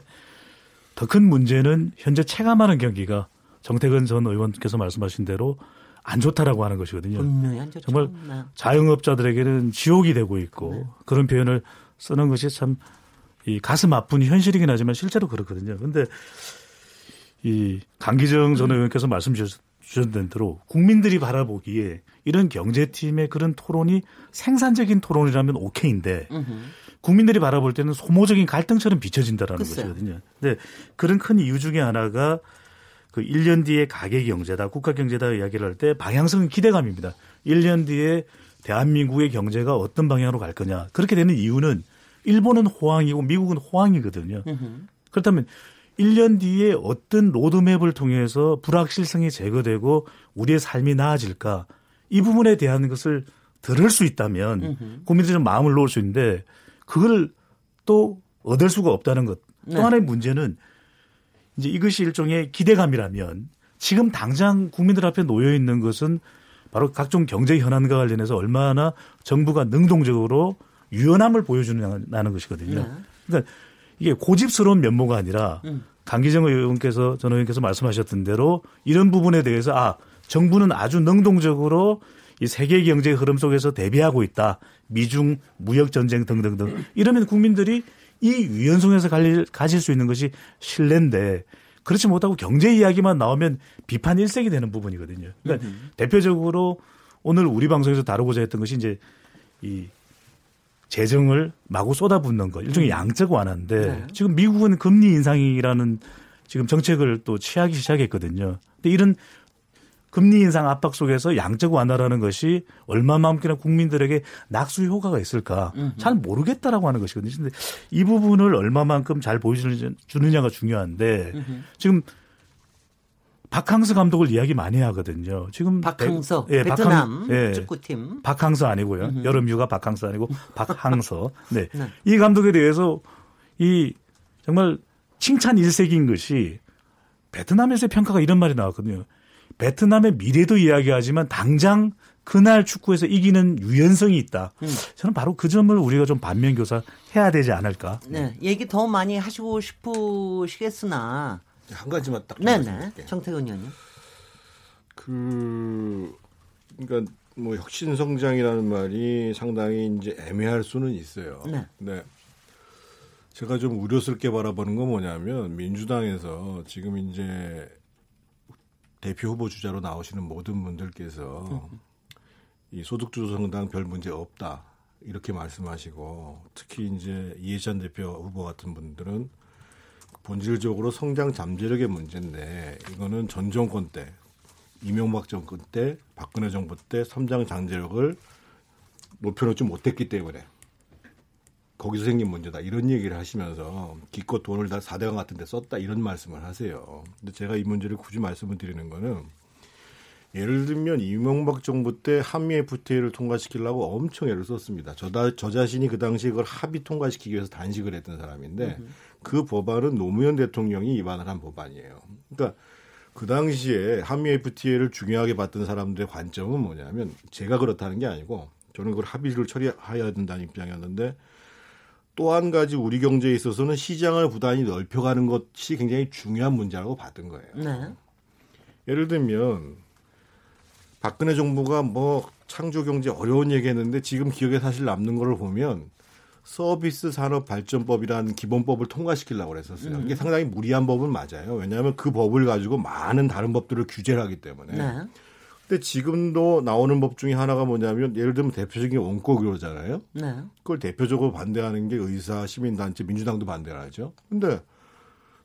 S4: 더 큰 문제는 현재 체감하는 경기가 정태근 전 의원께서 말씀하신 대로 안 좋다라고 하는 것이거든요. 정말 네. 자영업자들에게는 지옥이 되고 있고 네. 그런 표현을 쓰는 것이 참 이 가슴 아픈 현실이긴 하지만 실제로 그렇거든요. 근데 이 강기정 전 의원께서 말씀 주셨 던 대로 국민들이 바라보기에 이런 경제팀의 그런 토론이 생산적인 토론이라면 오케이인데 국민들이 바라볼 때는 소모적인 갈등처럼 비춰진다라는 글쎄요. 것이거든요. 근데 그런 큰 이유 중에 하나가 그 1년 뒤에 가계 경제다, 국가 경제다 이야기를 할 때 방향성은 기대감입니다. 1년 뒤에 대한민국의 경제가 어떤 방향으로 갈 거냐. 그렇게 되는 이유는 일본은 호황이고 미국은 호황이거든요. 그렇다면 1년 뒤에 어떤 로드맵을 통해서 불확실성이 제거되고 우리의 삶이 나아질까 이 부분에 대한 것을 들을 수 있다면 국민들이 좀 마음을 놓을 수 있는데 그걸 또 얻을 수가 없다는 것. 또 네. 하나의 문제는 이제 이것이 일종의 기대감이라면 지금 당장 국민들 앞에 놓여 있는 것은 바로 각종 경제 현안과 관련해서 얼마나 정부가 능동적으로 유연함을 보여주느냐는 것이거든요. 네. 그러니까 이게 고집스러운 면모가 아니라 음. 강기정 의원께서 전 의원께서 말씀하셨던 대로 이런 부분에 대해서 아 정부는 아주 능동적으로 이 세계 경제 흐름 속에서 대비하고 있다. 미중 무역 전쟁 등등등 이러면 국민들이 이 유연성에서 가질 수 있는 것이 신뢰인데 그렇지 못하고 경제 이야기만 나오면 비판 일색이 되는 부분이거든요. 그러니까 음. 대표적으로 오늘 우리 방송에서 다루고자 했던 것이 이제 이 재정을 마구 쏟아붓는 것 일종의 음. 양적 완화인데 네. 지금 미국은 금리 인상이라는 지금 정책을 또 취하기 시작했거든요. 근데 이런 금리 인상 압박 속에서 양적 완화라는 것이 얼마만큼이나 국민들에게 낙수 효과가 있을까 잘 모르겠다라고 하는 것이거든요. 근데 이 부분을 얼마만큼 잘 보여주느냐가 중요한데 지금 박항서 감독을 이야기 많이 하거든요. 지금
S2: 박항서 예, 베트남 박항, 예, 축구팀
S4: 박항서 아니고요. 음흠. 여름 휴가 박항서 아니고 박항서. <laughs> 네. 네. 이 감독에 대해서 이 정말 칭찬 일색인 것이 베트남에서의 평가가 이런 말이 나왔거든요. 베트남의 미래도 이야기하지만 당장 그날 축구에서 이기는 유연성이 있다. 음. 저는 바로 그 점을 우리가 좀 반면 교사 해야 되지 않을까.
S2: 네, 얘기 더 많이 하시고 싶으시겠으나
S6: 한 가지만 딱.
S2: 네네. 정태근 의원님.
S6: 그 그러니까 뭐 혁신 성장이라는 말이 상당히 이제 애매할 수는 있어요. 네. 네. 제가 좀 우려스럽게 바라보는 건 뭐냐면 민주당에서 지금 이제 대표 후보 주자로 나오시는 모든 분들께서 이 소득주도 성장 별 문제 없다 이렇게 말씀하시고 특히 이제 이해찬 대표 후보 같은 분들은 본질적으로 성장 잠재력의 문제인데 이거는 전 정권 때 이명박 정권 때 박근혜 정부 때 성장 잠재력을 높여놓지 못했기 때문에 거기서 생긴 문제다 이런 얘기를 하시면서 기껏 돈을 다 4대강 같은 데 썼다 이런 말씀을 하세요. 근데 제가 이 문제를 굳이 말씀을 드리는 거는 예를 들면 이명박 정부 때 한미 FTA를 통과시키려고 엄청 애를 썼습니다. 저, 저 자신이 그 당시에 그걸 합의 통과시키기 위해서 단식을 했던 사람인데 그 법안은 노무현 대통령이 위반을 한 법안이에요. 그러니까 그 당시에 한미 FTA를 중요하게 봤던 사람들의 관점은 뭐냐면 제가 그렇다는 게 아니고 저는 그걸 합의를 처리해야 된다는 입장이었는데 또 한 가지 우리 경제에 있어서는 시장을 부단히 넓혀가는 것이 굉장히 중요한 문제라고 봤던 거예요.
S2: 네.
S6: 예를 들면 박근혜 정부가 뭐 창조 경제 어려운 얘기했는데 지금 기억에 사실 남는 거를 보면 서비스 산업 발전법이라는 기본법을 통과시키려고 그랬었어요. 이게 상당히 무리한 법은 맞아요. 왜냐하면 그 법을 가지고 많은 다른 법들을 규제를 하기 때문에.
S2: 네.
S6: 근데 지금도 나오는 법 중에 하나가 뭐냐면 예를 들면 대표적인 원고교잖아요.
S2: 네.
S6: 그걸 대표적으로 반대하는 게 의사, 시민단체, 민주당도 반대를 하죠. 근데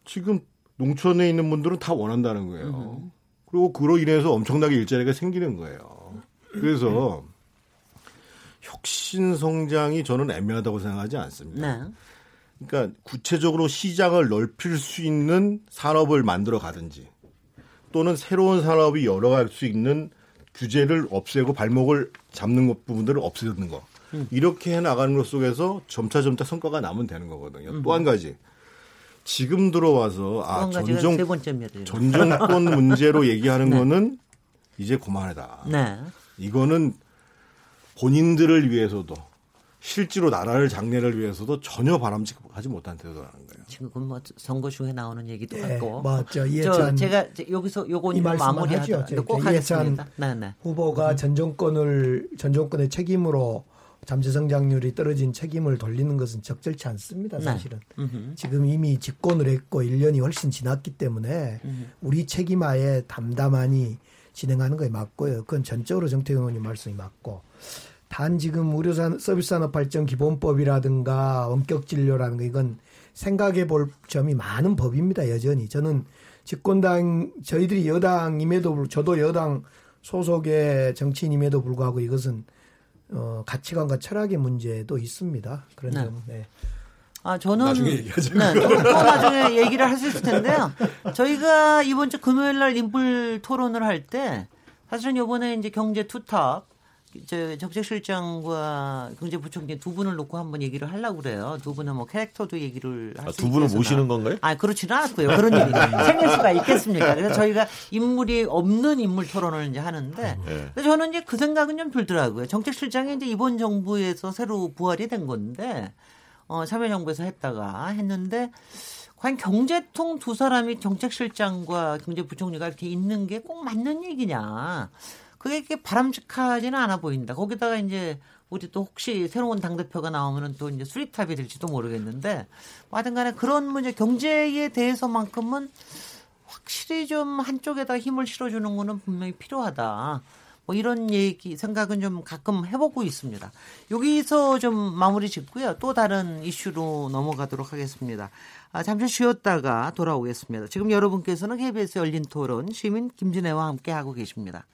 S6: 지금 농촌에 있는 분들은 다 원한다는 거예요. 그리고 그로 인해서 엄청나게 일자리가 생기는 거예요. 그래서 혁신 성장이 저는 애매하다고 생각하지 않습니다.
S2: 네.
S6: 그러니까 구체적으로 시장을 넓힐 수 있는 산업을 만들어 가든지 또는 새로운 산업이 열어갈 수 있는 규제를 없애고 발목을 잡는 것 부분들을 없애는 거 이렇게 해 나가는 것 속에서 점차 점차 성과가 나면 되는 거거든요. 또한 가지 지금 들어와서 아 전정
S2: 세 번째입니다.
S6: 전정권 <laughs> 문제로 얘기하는 거는 이제 그만하다.
S2: 네.
S6: 이거는 본인들을 위해서도 실제로 나라를 장래를 위해서도 전혀 바람직하지 못한 태도라는 거예요.
S2: 지금 뭐 선거 중에 나오는 얘기도
S5: 예,
S2: 같고.
S5: 저 이해찬
S2: 제가 여기서 요거
S5: 이 말씀만 하죠.
S2: 마무리하도록 저꼭 하겠습니다. 네, 네.
S5: 후보가 전 정권을 전 정권의 책임으로 잠재 성장률이 떨어진 책임을 돌리는 것은 적절치 않습니다.
S2: 네.
S5: 사실은
S2: 음흠.
S5: 지금 이미 집권을 했고 1년이 훨씬 지났기 때문에 우리 책임하에 담담하니 진행하는 거에 맞고요. 그건 전적으로 정태경 의원님 말씀이 맞고 단 지금 의료산 서비스 산업 발전 기본법이라든가 원격 진료라든가 이건 생각해 볼 점이 많은 법입니다. 여전히 저는 집권당 저희들이 여당임에도 불 저도 여당 소속의 정치인임에도 불구하고 이것은 어, 가치관과 철학의 문제도 있습니다. 그런
S2: 네.
S5: 점. 네.
S2: 아, 저는.
S6: 나중에 얘기하죠.
S2: 네, 나중에 얘기를 할 수 있을 텐데요. 저희가 이번 주 금요일 날 인불 토론을 할 때, 사실은 요번에 이제 경제 투탑, 저 적재실장과 경제부총리 두 분을 놓고 한번 얘기를 하려고 그래요. 두 분은 뭐 캐릭터도 얘기를 할
S3: 아, 수두 분을. 모시는 건가요?
S2: 아, 그렇지는 않았고요. 그런 일이 <laughs> 생길 수가 있겠습니까? 그래서 저희가 인물이 없는 인물 토론을 이제 하는데,
S3: 예.
S2: 근데 저는 이제 그 생각은 좀 들더라고요. 정책실장이 이제 이번 정부에서 새로 부활이 된 건데, 어, 참여정부에서 했다가 했는데, 과연 경제통 두 사람이 정책실장과 경제부총리가 이렇게 있는 게 꼭 맞는 얘기냐. 그게 이렇게 바람직하지는 않아 보인다. 거기다가 이제 우리 또 혹시 새로운 당대표가 나오면은 또 이제 수리탑이 될지도 모르겠는데, 뭐 하여튼 간에 그런 문제, 경제에 대해서만큼은 확실히 좀 한쪽에다 힘을 실어주는 거는 분명히 필요하다. 뭐 이런 얘기 생각은 좀 가끔 해보고 있습니다. 여기서 좀 마무리 짓고요. 또 다른 이슈로 넘어가도록 하겠습니다. 아, 잠시 쉬었다가 돌아오겠습니다. 지금 여러분께서는 KBS 열린 토론 시민 김진애와 함께 하고 계십니다.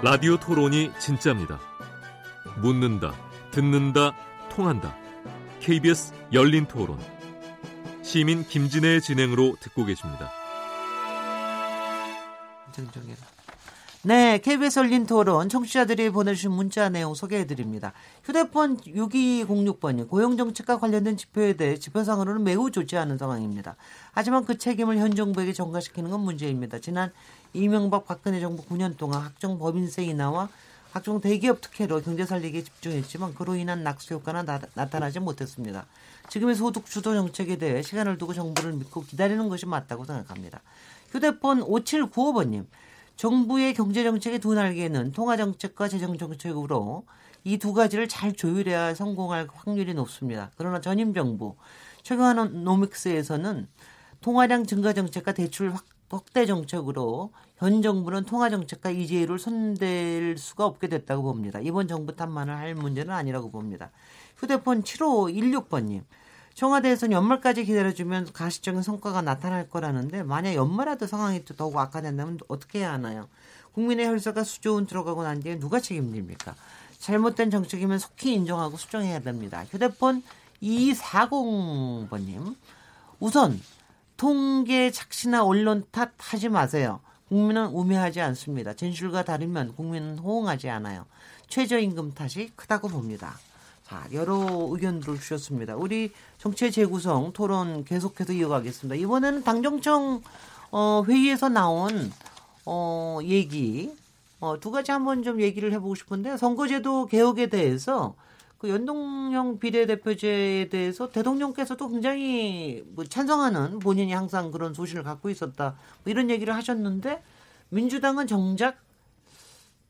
S7: 라디오 토론이 진짜입니다. 묻는다, 듣는다, 통한다. KBS 열린 토론. 시민 김진애의 진행으로 듣고 계십니다.
S2: 정정해라. 네, KBS 열린 토론 청취자들이 보내주신 문자 내용 소개해드립니다. 휴대폰 6206번이 고용정책과 관련된 지표에 대해 지표상으로는 매우 좋지 않은 상황입니다. 하지만 그 책임을 현 정부에게 전가시키는 건 문제입니다. 지난 이명박 박근혜 정부 9년 동안 각종 법인세 인하와 각종 대기업 특혜로 경제 살리기에 집중했지만 그로 인한 낙수 효과는 나, 나타나지 못했습니다. 지금의 소득 주도 정책에 대해 시간을 두고 정부를 믿고 기다리는 것이 맞다고 생각합니다. 휴대폰 5795번님. 정부의 경제정책의 두 날개는 통화정책과 재정정책으로 이 두 가지를 잘 조율해야 성공할 확률이 높습니다. 그러나 전임 정부 최근 노믹스에서는 통화량 증가 정책과 대출 확, 확대 정책으로 현 정부는 통화 정책과 이재율을 손댈 수가 없게 됐다고 봅니다. 이번 정부 탓만을 할 문제는 아니라고 봅니다. 휴대폰 7516번님. 청와대에서는 연말까지 기다려주면 가시적인 성과가 나타날 거라는데 만약 연말에도 상황이 더욱 악화된다면 어떻게 해야 하나요? 국민의 혈세가 수조원 들어가고 난 뒤에 누가 책임집니까? 잘못된 정책이면 속히 인정하고 수정해야 됩니다. 휴대폰 2240번님. 우선 통계 착시나 언론 탓 하지 마세요. 국민은 우매하지 않습니다. 진실과 다르면 국민은 호응하지 않아요. 최저임금 탓이 크다고 봅니다. 자, 여러 의견들을 주셨습니다. 우리 정체 재구성 토론 계속해서 이어가겠습니다. 이번에는 당정청 어, 회의에서 나온 어, 얘기 어, 두 가지 한번 좀 얘기를 해보고 싶은데 선거제도 개혁에 대해서 그 연동형 비례대표제에 대해서 대통령께서도 굉장히 뭐 찬성하는 본인이 항상 그런 소신을 갖고 있었다 뭐 이런 얘기를 하셨는데 민주당은 정작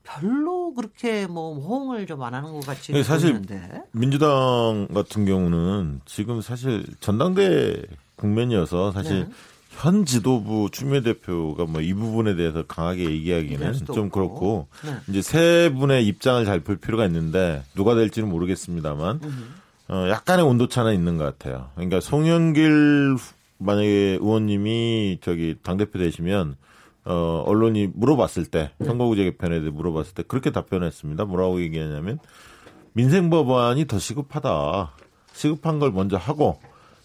S2: 별로 그렇게 뭐 호응을 좀 안 하는 것 같이
S3: 네, 사실
S2: 보이는데.
S3: 민주당 같은 경우는 지금 사실 전당대 국면이어서 사실
S2: 네.
S3: 현 지도부 추미애 대표가 뭐 이 부분에 대해서 강하게 얘기하기는 좀
S2: 없고.
S3: 그렇고
S2: 네.
S3: 이제 세 분의 입장을 잘 볼 필요가 있는데 누가 될지는 모르겠습니다만 어, 약간의 온도 차는 있는 것 같아요. 그러니까 송영길 후- 만약에 의원님이 저기 당 대표 되시면 어, 언론이 물어봤을 때 선거구제 개편에 대해 물어봤을 때 그렇게 답변했습니다. 뭐라고 얘기하냐면 민생 법안이 더 시급하다. 시급한 걸 먼저 하고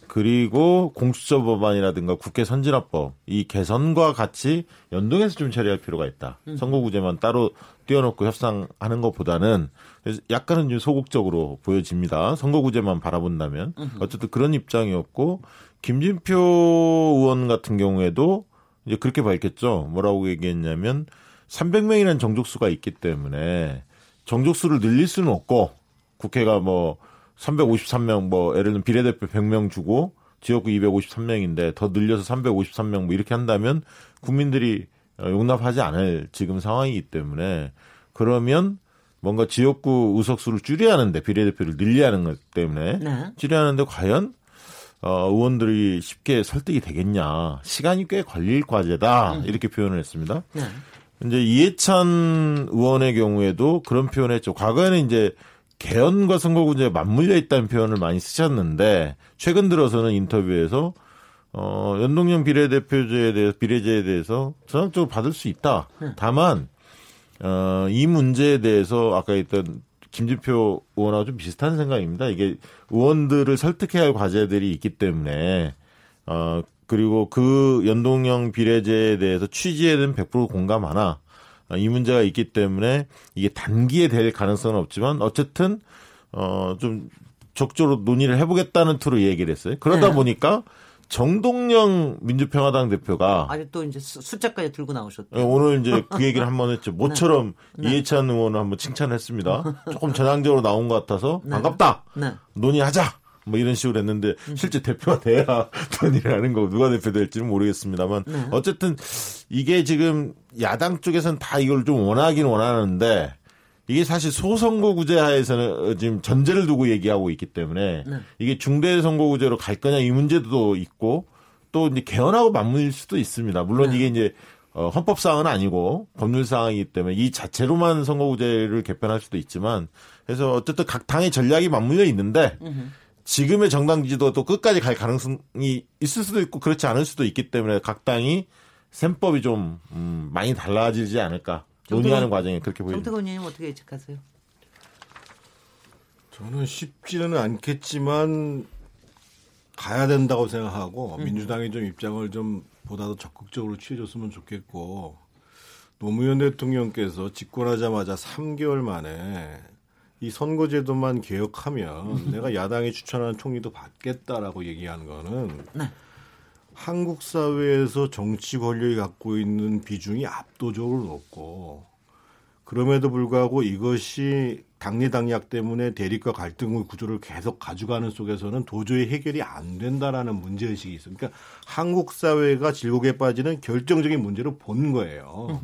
S3: 그리고 공수처 법안이라든가 국회 선진화법 이 개선과 같이 연동해서 좀 처리할 필요가 있다. 선거구제만 따로 띄워놓고 협상하는 것보다는 그래서 약간은 좀 소극적으로 보여집니다. 선거구제만 바라본다면 어쨌든 그런 입장이었고 김진표 의원 같은 경우에도 이제 그렇게 밝혔죠. 뭐라고 얘기했냐면 300명이라는 정족수가 있기 때문에 정족수를 늘릴 수는 없고 국회가 뭐 353명 뭐 예를 들면 비례대표 100명 주고 지역구 253명인데 더 늘려서 353명 뭐 이렇게 한다면 국민들이 어, 용납하지 않을 지금 상황이기 때문에 그러면 뭔가 지역구 의석수를 줄여야 하는데 비례대표를 늘려야 하는 것 때문에
S2: 네.
S3: 줄여야 하는데 과연 어, 의원들이 쉽게 설득이 되겠냐. 시간이 꽤 걸릴 과제다. 이렇게 표현을 했습니다.
S2: 네.
S3: 이제 이해찬 의원의 경우에도 그런 표현을 했죠. 과거에는 이제 개헌과 선거구제에 맞물려 있다는 표현을 많이 쓰셨는데 최근 들어서는 인터뷰에서 어, 연동형 비례대표제에 대해서 비례제에 대해서 전향적으로 받을 수 있다. 다만 어, 이 문제에 대해서 아까 했던 김진표 의원하고 좀 비슷한 생각입니다. 이게 의원들을 설득해야 할 과제들이 있기 때문에 어 그리고 그 연동형 비례제에 대해서 취지에는 100% 공감하나 어, 이 문제가 있기 때문에 이게 단기에 될 가능성은 없지만 어쨌든 어좀 적극적으로 논의를 해보겠다는 투로 얘기를 했어요. 그러다
S2: 네.
S3: 보니까 정동영 민주평화당 대표가
S2: 아니 또 이제 수- 숫자까지 들고 나오셨죠.
S3: 예, 오늘 이제 그 <laughs> 얘기를 한번 했죠. 모처럼 이해찬 의원을 한번 칭찬했습니다. 조금 전향적으로 나온 것 같아서 반갑다.
S2: 네.
S3: 논의하자. 뭐 이런 식으로 했는데 실제 대표가 돼야 <laughs> 논의를 하는 거고 누가 대표 될지는 모르겠습니다만 어쨌든 이게 지금 야당 쪽에서는 다 이걸 좀 원하긴 원하는데 이게 사실 소선거구제 하에서는 지금 전제를 두고 얘기하고 있기 때문에 이게 중대선거구제로 갈 거냐 이 문제도 있고 또 이제 개헌하고 맞물릴 수도 있습니다. 물론 이게 이제 어, 헌법 사항은 아니고 법률 사항이기 때문에 이 자체로만 선거구제를 개편할 수도 있지만 그래서 어쨌든 각 당의 전략이 맞물려 있는데 지금의 정당 또 끝까지 갈 가능성이 있을 수도 있고 그렇지 않을 수도 있기 때문에 각 당이 셈법이 좀 음, 많이 달라지지 않을까 논의하는 과정에 그렇게 보입니다.
S2: 정태근 의원님 어떻게 예측하세요?
S6: 저는 쉽지는 않겠지만 가야 된다고 생각하고 민주당이 좀 입장을 좀 보다 더 적극적으로 취해줬으면 좋겠고 노무현 대통령께서 집권하자마자 3개월 만에 이 선거제도만 개혁하면 내가 야당이 추천하는 총리도 받겠다라고 얘기하는 거는
S2: 네.
S6: 한국 사회에서 정치 권력이 갖고 있는 비중이 압도적으로 높고 그럼에도 불구하고 이것이 당리당략 때문에 대립과 갈등의 구조를 계속 가져가는 속에서는 도저히 해결이 안 된다라는 문제의식이 있습니다. 그러니까 한국 사회가 질곡에 빠지는 결정적인 문제로 본 거예요.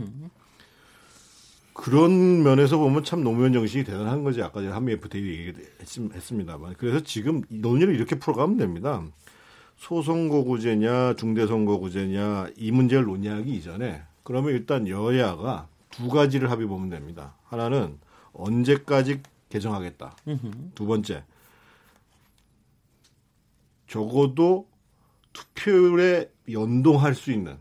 S6: 그런 면에서 보면 참 노무현 정신이 대단한 거지. 아까 제가 한미 FTA 얘기했습니다만. 그래서 지금 이 논의를 이렇게 풀어가면 됩니다. 소선거구제냐 중대선거구제냐 이 문제를 논의하기 이전에 그러면 일단 여야가 두 가지를 합의 보면 됩니다. 하나는 언제까지 개정하겠다. 두 번째 적어도 투표율에 연동할 수 있는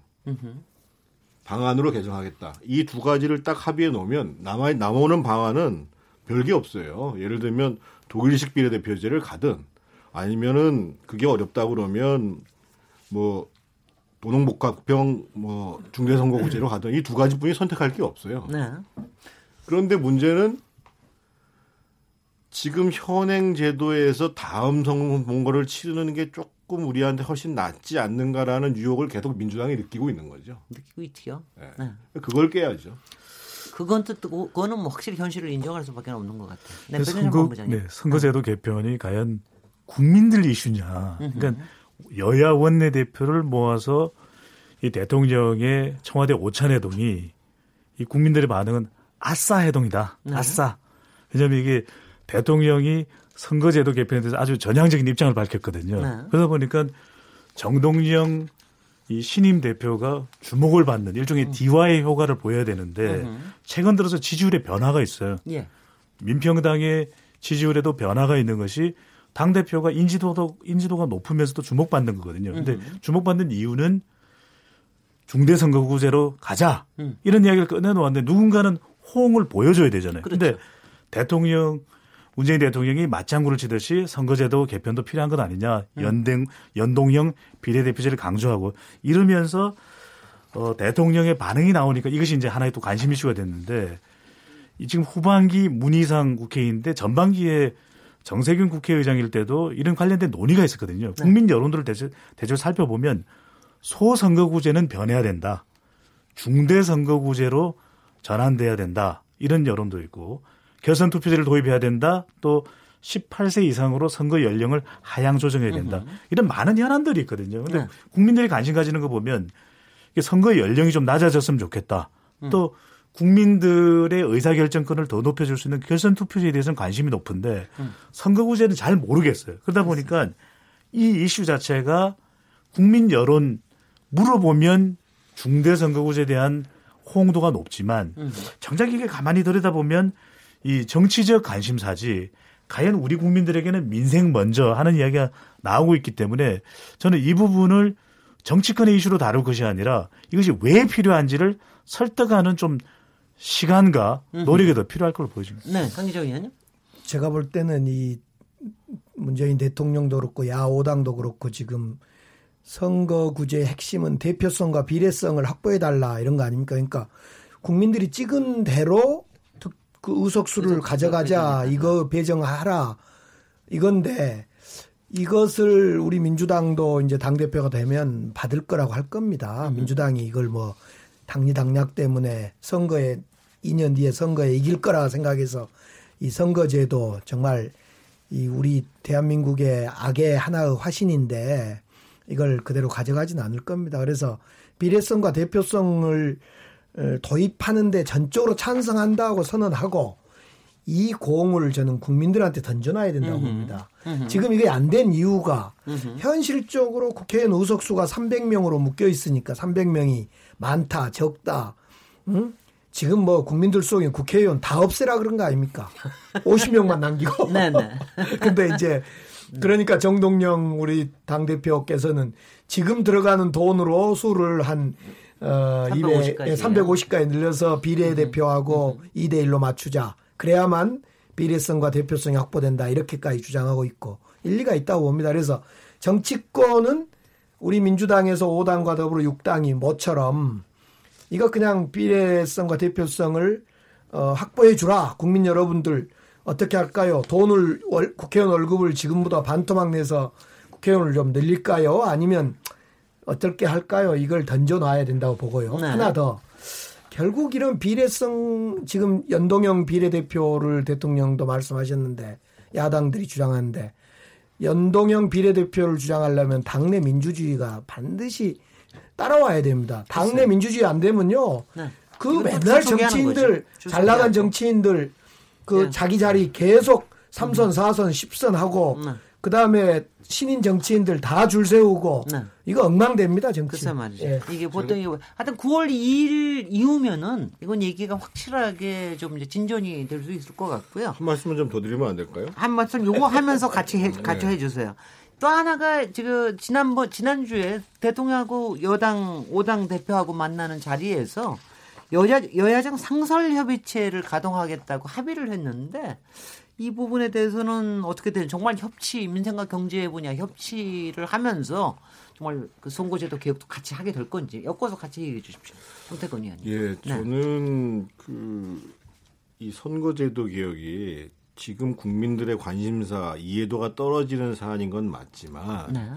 S6: 방안으로 개정하겠다. 이 두 가지를 딱 합의해 놓으면 남아 남아오는 방안은 별게 없어요. 예를 들면 독일식 비례대표제를 가든 아니면은 그게 어렵다 그러면 뭐 도농복합병 뭐 중대선거구제로 가든 이 두 가지뿐이 선택할 게 없어요.
S2: 네.
S6: 그런데 문제는 지금 현행 제도에서 다음 선거를 치르는 게 조금 우리한테 훨씬 낫지 않는가라는 유혹을 계속 민주당이 느끼고 있는 거죠.
S2: 느끼고 있지요.
S6: 네.
S2: 네.
S6: 그걸 깨야죠.
S2: 그건 또 그거는 뭐 확실히 현실을 인정할 수밖에 없는 것 같아요. 네,
S4: 선거. 네, 선거제도 개편이 과연 국민들 이슈냐. 그러니까 여야 원내대표를 모아서 이 대통령의 청와대 오찬회동이 이 국민들의 반응은 아싸 해동이다.
S2: 네.
S4: 아싸. 왜냐하면 이게 대통령이 선거제도 개편에 대해서 아주 전향적인 입장을 밝혔거든요.
S2: 네.
S4: 그러다 보니까 정동영 이 신임 대표가 주목을 받는 일종의 디와의 효과를 보여야 되는데 최근 들어서 지지율에 변화가 있어요.
S2: 예.
S4: 민평당의 지지율에도 변화가 있는 것이 당 대표가 인지도도 인지도가 높으면서도 주목받는 거거든요. 근데 주목받는 이유는 중대 선거구제로 가자
S2: 음.
S4: 이런 이야기를 꺼내놓았는데 누군가는 호응을 보여줘야 되잖아요.
S2: 그렇죠.
S4: 근데 대통령 문재인 대통령이 맞장구를 치듯이 선거제도 개편도 필요한 것 아니냐
S2: 음.
S4: 연동 연동형 비례대표제를 강조하고 이러면서 어, 대통령의 반응이 나오니까 이것이 이제 하나의 또 관심 이슈가 됐는데 이 지금 후반기 문희상 국회의인데 전반기에 정세균 국회의장일 때도 이런 관련된 논의가 있었거든요. 국민 여론들을 대체, 대체 살펴보면 소선거구제는 변해야 된다. 중대선거구제로 전환돼야 된다. 이런 여론도 있고 결선 투표제를 도입해야 된다. 또 18세 이상으로 선거 연령을 하향 조정해야 된다. 이런 많은 현안들이 있거든요. 근데
S2: 네.
S4: 국민들이 관심 가지는 거 보면 선거 연령이 좀 낮아졌으면 좋겠다. 또 국민들의 의사결정권을 더 높여줄 수 있는 결선 투표제에 대해서는 관심이 높은데 선거구제는 잘 모르겠어요. 그러다 보니까 이 이슈 자체가 국민 여론 물어보면 중대 선거구제에 대한 호응도가 높지만 정작 이게 가만히 들여다보면 이 정치적 관심사지 과연 우리 국민들에게는 민생 먼저 하는 이야기가 나오고 있기 때문에 저는 이 부분을 정치권의 이슈로 다룰 것이 아니라 이것이 왜 필요한지를 설득하는 좀 시간과 노력이 더 필요할 걸로 보여집니다.
S2: 네, 강기정 의원님.
S5: 제가 볼 때는 이 문재인 대통령도 그렇고 야오당도 그렇고 지금 선거구제의 핵심은 대표성과 비례성을 확보해 달라 이런 거 아닙니까? 그러니까 국민들이 찍은 대로 특- 그 의석수를 가져가자 이거 배정하라 이건데 이것을 우리 민주당도 이제 당 대표가 되면 받을 거라고 할 겁니다. 민주당이 이걸 뭐 당리 당략 때문에 선거에 2년 뒤에 선거에 이길 거라 생각해서 이 선거제도 정말 이 우리 대한민국의 악의 하나의 화신인데 이걸 그대로 가져가지는 않을 겁니다. 그래서 비례성과 대표성을 어, 도입하는데 전적으로 찬성한다고 선언하고 이 공을 저는 국민들한테 던져놔야 된다고 봅니다. 지금 이게 안 된 이유가 현실적으로 국회의원 의석수가 300명으로 묶여 있으니까 300명이 많다, 적다. 응? 지금 뭐 국민들 속에 국회의원 다 없애라 그런 거 아닙니까? 50명만 남기고.
S2: 네네. <laughs> <laughs>
S5: 근데 이제 그러니까 정동영 우리 당 대표께서는 지금 들어가는 돈으로 수를 한 어,
S2: 350 까지.
S5: 350까지 늘려서 비례 대표하고 2대 1로 맞추자. 그래야만 비례성과 대표성이 확보된다. 이렇게까지 주장하고 있고 일리가 있다고 봅니다. 그래서 정치권은 우리 민주당에서 5당과 더불어 6당이 뭐처럼 이거 그냥 비례성과 대표성을 어, 확보해 주라. 국민 여러분들 어떻게 할까요? 돈을 월- 국회의원 월급을 지금보다 반토막 내서 국회의원을 좀 늘릴까요? 아니면 어떻게 할까요? 이걸 던져놔야 된다고 보고요.
S2: 네.
S5: 하나 더. 결국 이런 비례성 지금 연동형 비례대표를 대통령도 말씀하셨는데 야당들이 주장하는데 연동형 비례대표를 주장하려면 당내 민주주의가 반드시 따라와야 됩니다. 당내 민주주의 안 되면요.
S2: 네.
S5: 그 맨날 정치인들. 잘 나간. 정치인들 그
S2: 네.
S5: 자기 자리 계속 3선, 4선, 10선 하고
S2: 네.
S5: 그 다음에 신인 정치인들 다 줄 세우고
S2: 네.
S5: 이거 엉망됩니다 정치.
S2: 글쎄 말이죠.
S5: 예.
S2: 이게 보통 이거 하여튼 9월 2일 이후면은 이건 얘기가 확실하게 좀 이제 진전이 될 수 있을 것 같고요.
S6: 한 말씀만 좀더 드리면 안 될까요?
S2: 한 말씀 요거 하면서 같이 해,
S6: 네.
S2: 같이 해주세요. 또 하나가 지금 지난번 지난주에 대통령하고 여당 5당 대표하고 만나는 자리에서 여야 여야정 상설 협의체를 가동하겠다고 합의를 했는데 이 부분에 대해서는 어떻게 되는 정말 협치 민생과 경제 분야 협치를 하면서 정말 그 선거제도 개혁도 같이 하게 될 건지 엮어서 같이 얘기해 주십시오. 송태건 의원님.
S6: 예,
S2: 네.
S6: 저는 그이 선거제도 개혁이 지금 국민들의 관심사 이해도가 떨어지는 사안인 건 맞지만
S2: 네.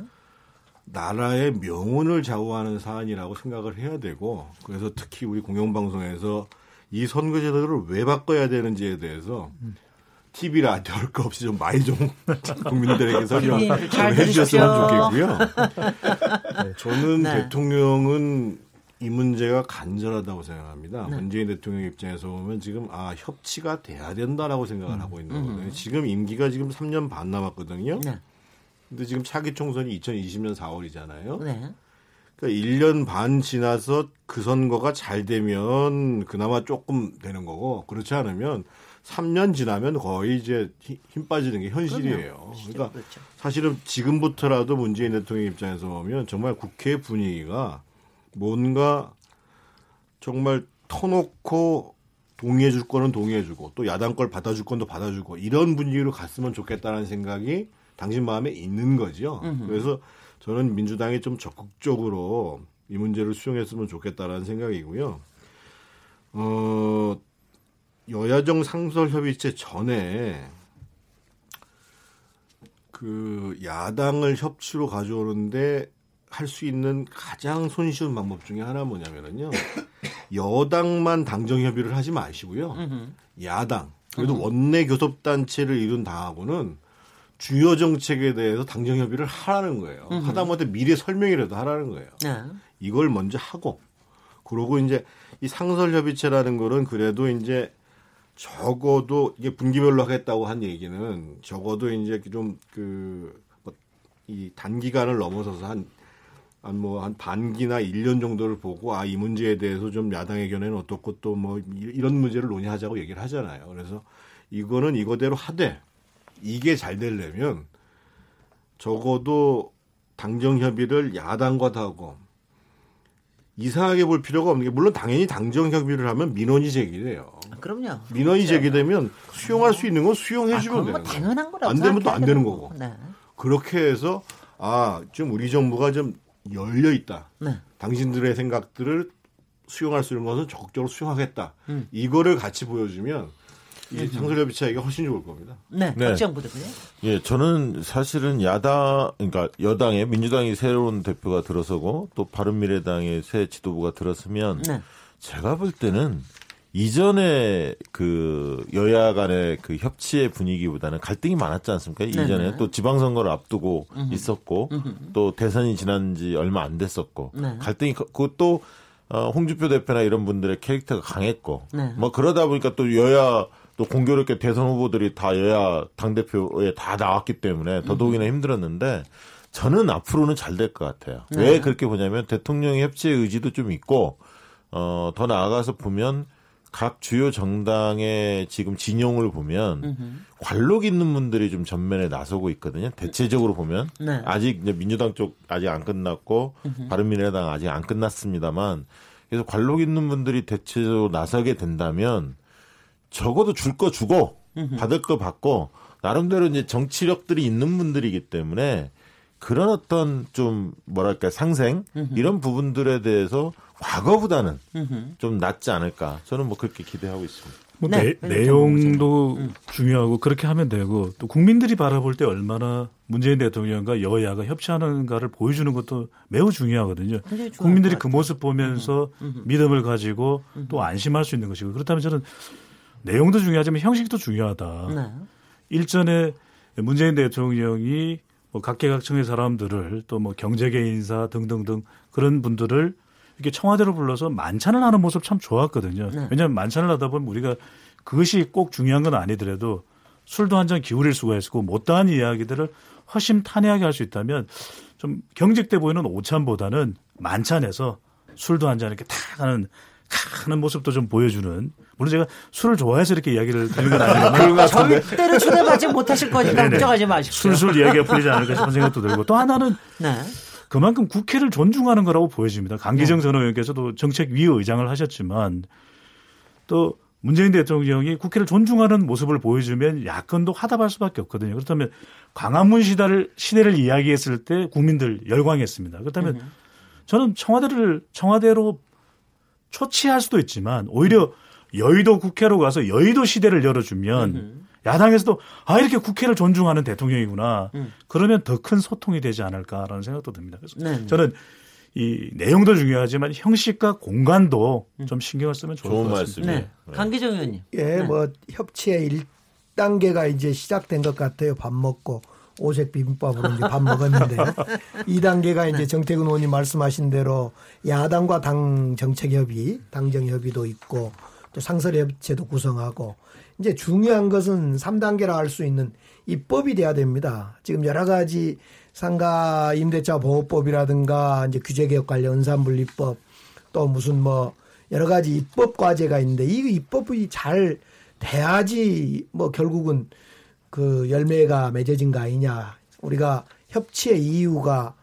S6: 나라의 명운을 좌우하는 사안이라고 생각을 해야 되고 그래서 특히 우리 공영방송에서 이 선거제도를 왜 바꿔야 되는지에 대해서 TV 라디오 할거 없이 좀 많이 좀 <laughs> 국민들에게 설명
S2: 네,
S6: 잘해 주셨으면
S2: 들으십시오.
S6: 좋겠고요. <laughs> 저는
S2: 네.
S6: 대통령은 이 문제가 간절하다고 생각합니다.
S2: 네.
S6: 문재인 대통령 입장에서 보면 지금 아 협치가 돼야 된다라고 생각을
S2: 음.
S6: 하고 있는 거거든요. 지금 임기가 지금 3년 반 남았거든요.
S2: 네.
S6: 근데 지금 차기 총선이 2020년 4월이잖아요.
S2: 네.
S6: 그러니까 1년 반 지나서 그 선거가 잘 되면 그나마 조금 되는 거고 그렇지 않으면 3년 지나면 거의 이제 힘- 힘 빠지는 게 현실이에요. 그러니까
S2: 그렇죠.
S6: 사실은 지금부터라도 문재인 대통령 입장에서 보면 정말 국회 분위기가 뭔가 정말 터놓고 동의해 줄 거는 동의해 주고 또 야당 걸 받아 줄 건도 받아 주고 이런 분위기로 갔으면 좋겠다는 생각이 당신 마음에 있는 거죠. 그래서 저는 민주당이 좀 적극적으로 이 문제를 수용했으면 좋겠다라는 생각이고요. 어, 여야정 상설 협의체 전에 그 야당을 협치로 가져오는데 할 수 있는 가장 손쉬운 방법 중에 하나 뭐냐면은요. <coughs> 여당만 당정 협의를 하지 마시고요. 야당 그래도 원내 교섭 단체를 이룬 당하고는 주요 정책에 대해서 당정 협의를 하라는 거예요. 하다못해 미래 설명이라도 하라는 거예요.
S2: 네.
S6: 이걸 먼저 하고 그러고 이제 이 상설 협의체라는 거는 그래도 이제 적어도 이게 분기별로 하겠다고 한 얘기는 적어도 이제 좀 그 이 단기간을 넘어서서 한 한뭐한 반기나 1년 정도를 보고 아 이 문제에 대해서 좀 야당의 견해는 어떻고 또 뭐 이런 문제를 논의하자고 얘기를 하잖아요. 그래서 이거는 이거대로 하되 이게 잘 되려면 적어도 당정 협의를 야당과 다 하고 이상하게 볼 필요가 없는 게 물론 당연히 당정 협의를 하면 민원이 제기돼요.
S2: 아, 그럼요.
S6: 민원이 제기되면 수용할 수 있는 건 수용해
S2: 아,
S6: 주면
S2: 뭐
S6: 되는.
S2: 당연한 거라고
S6: 안 되면 또안 되는
S2: 되는
S6: 거고.
S2: 네.
S6: 그렇게 해서 아, 좀 우리 정부가 좀 열려 있다.
S2: 네.
S6: 당신들의 생각들을 수용할 수 있는 것은 적극적으로 수용하겠다.
S2: 음.
S6: 이거를 같이 보여주면 이 상설협의 차이가 훨씬 좋을 겁니다.
S2: 네.
S3: 네.
S2: 박지영 부대표요.
S3: 예, 저는 사실은 야당, 그러니까 여당에 민주당이 새로운 대표가 들어서고 또 바른미래당의 새 지도부가 들어서면
S2: 네.
S3: 제가 볼 때는 이전에 그 여야 간의 그 협치의 분위기보다는 갈등이 많았지 않습니까?
S2: 네네.
S3: 이전에 또 지방선거를 앞두고 있었고 또 대선이 지난 지 얼마 안 됐었고
S2: 네.
S3: 갈등이 그- 그것도 어, 홍준표 대표나 이런 분들의 캐릭터가 강했고
S2: 네.
S3: 뭐 그러다 보니까 또 여야 또 공교롭게 대선 후보들이 다 여야 당 대표에 다 나왔기 때문에 더더욱이나 힘들었는데 저는 앞으로는 잘 될 것 같아요. 왜 그렇게 보냐면 대통령의 협치의 의지도 좀 있고 어, 더 나아가서 보면 각 주요 정당의 지금 진영을 보면 관록 있는 분들이 좀 전면에 나서고 있거든요. 대체적으로 보면
S2: 네.
S3: 아직 이제 민주당 쪽 아직 안 끝났고 바른미래당 아직 안 끝났습니다만 그래서 관록 있는 분들이 대체적으로 나서게 된다면 적어도 줄 거 주고 받을 거 받고 나름대로 이제 정치력들이 있는 분들이기 때문에 그런 어떤 좀 뭐랄까 상생? 이런 부분들에 대해서 과거보다는 좀 낫지 않을까. 저는 뭐 그렇게 기대하고 있습니다.
S4: 뭐
S2: 네,
S4: 내,
S2: 네,
S4: 내용도 중요하고 그렇게 하면 되고 또 국민들이 바라볼 때 얼마나 문재인 대통령과 여야가 협치하는가를 보여주는 것도 매우 중요하거든요. 국민들이 것그 모습 보면서 믿음을 가지고 또 안심할 수 있는 것이고 그렇다면 저는 내용도 중요하지만 형식도 중요하다.
S2: 네.
S4: 일전에 문재인 대통령이 뭐 각계각층의 사람들을 또 뭐 경제계 인사 등등등 그런 분들을 이렇게 청와대로 불러서 만찬을 하는 모습 참 좋았거든요.
S2: 네.
S4: 왜냐하면 만찬을 하다 보면 우리가 그것이 꼭 중요한 건 아니더라도 술도 한 잔 기울일 수가 있고 못다한 이야기들을 허심탄회하게 할 수 있다면 좀 경직돼 보이는 오찬보다는 만찬에서 술도 한 잔 이렇게 탁 하는 하는 모습도 좀 보여주는 물론 제가 술을 좋아해서 이렇게 이야기를 드리는 건 <laughs> 아니지만
S2: 절대로 초대받지 못하실 거니까 걱정하지 마십시오.
S4: 술술 이야기가 풀리지 않을까 싶은 생각도 들고 또 하나는
S2: 네.
S4: 그만큼 국회를 존중하는 거라고 보여집니다. 강기정 전 의원께서도 정책위 의장을 하셨지만 또 문재인 대통령이 국회를 존중하는 모습을 보여주면 야권도 화답할 수밖에 없거든요. 그렇다면 광화문 시대를 시대를 이야기했을 때 국민들 열광했습니다. 그렇다면 저는 청와대를 청와대로 초치할 수도 있지만 오히려 여의도 국회로 가서 여의도 시대를 열어주면 야당에서도 아 이렇게 국회를 존중하는 대통령이구나. 그러면 더 큰 소통이 되지 않을까라는 생각도 듭니다. 그래서
S2: 네.
S4: 저는 이 내용도 중요하지만 형식과 공간도 좀 신경을 쓰면 좋을
S3: 좋은
S4: 것 같습니다.
S3: 말씀이에요.
S2: 네. 강기정 의원님.
S5: 예,
S2: 네.
S5: 뭐 협치의 1단계가 이제 시작된 것 같아요. 밥 먹고 오색 비빔밥으로 이제 밥 먹었는데 2단계가 이제 정태근 의원님 말씀하신 대로 야당과 당 정책 협의, 당정 협의도 있고 또 상설 협체도 구성하고 이제 중요한 것은 3단계라 할 수 있는 입법이 돼야 됩니다. 지금 여러 가지 상가 임대차 보호법이라든가 이제 규제 개혁 관련 은산분리법 또 무슨 뭐 여러 가지 입법 과제가 있는데 이 입법이 잘 돼야지 뭐 결국은 그 열매가 맺어진 거 아니냐. 우리가 협치의 이유가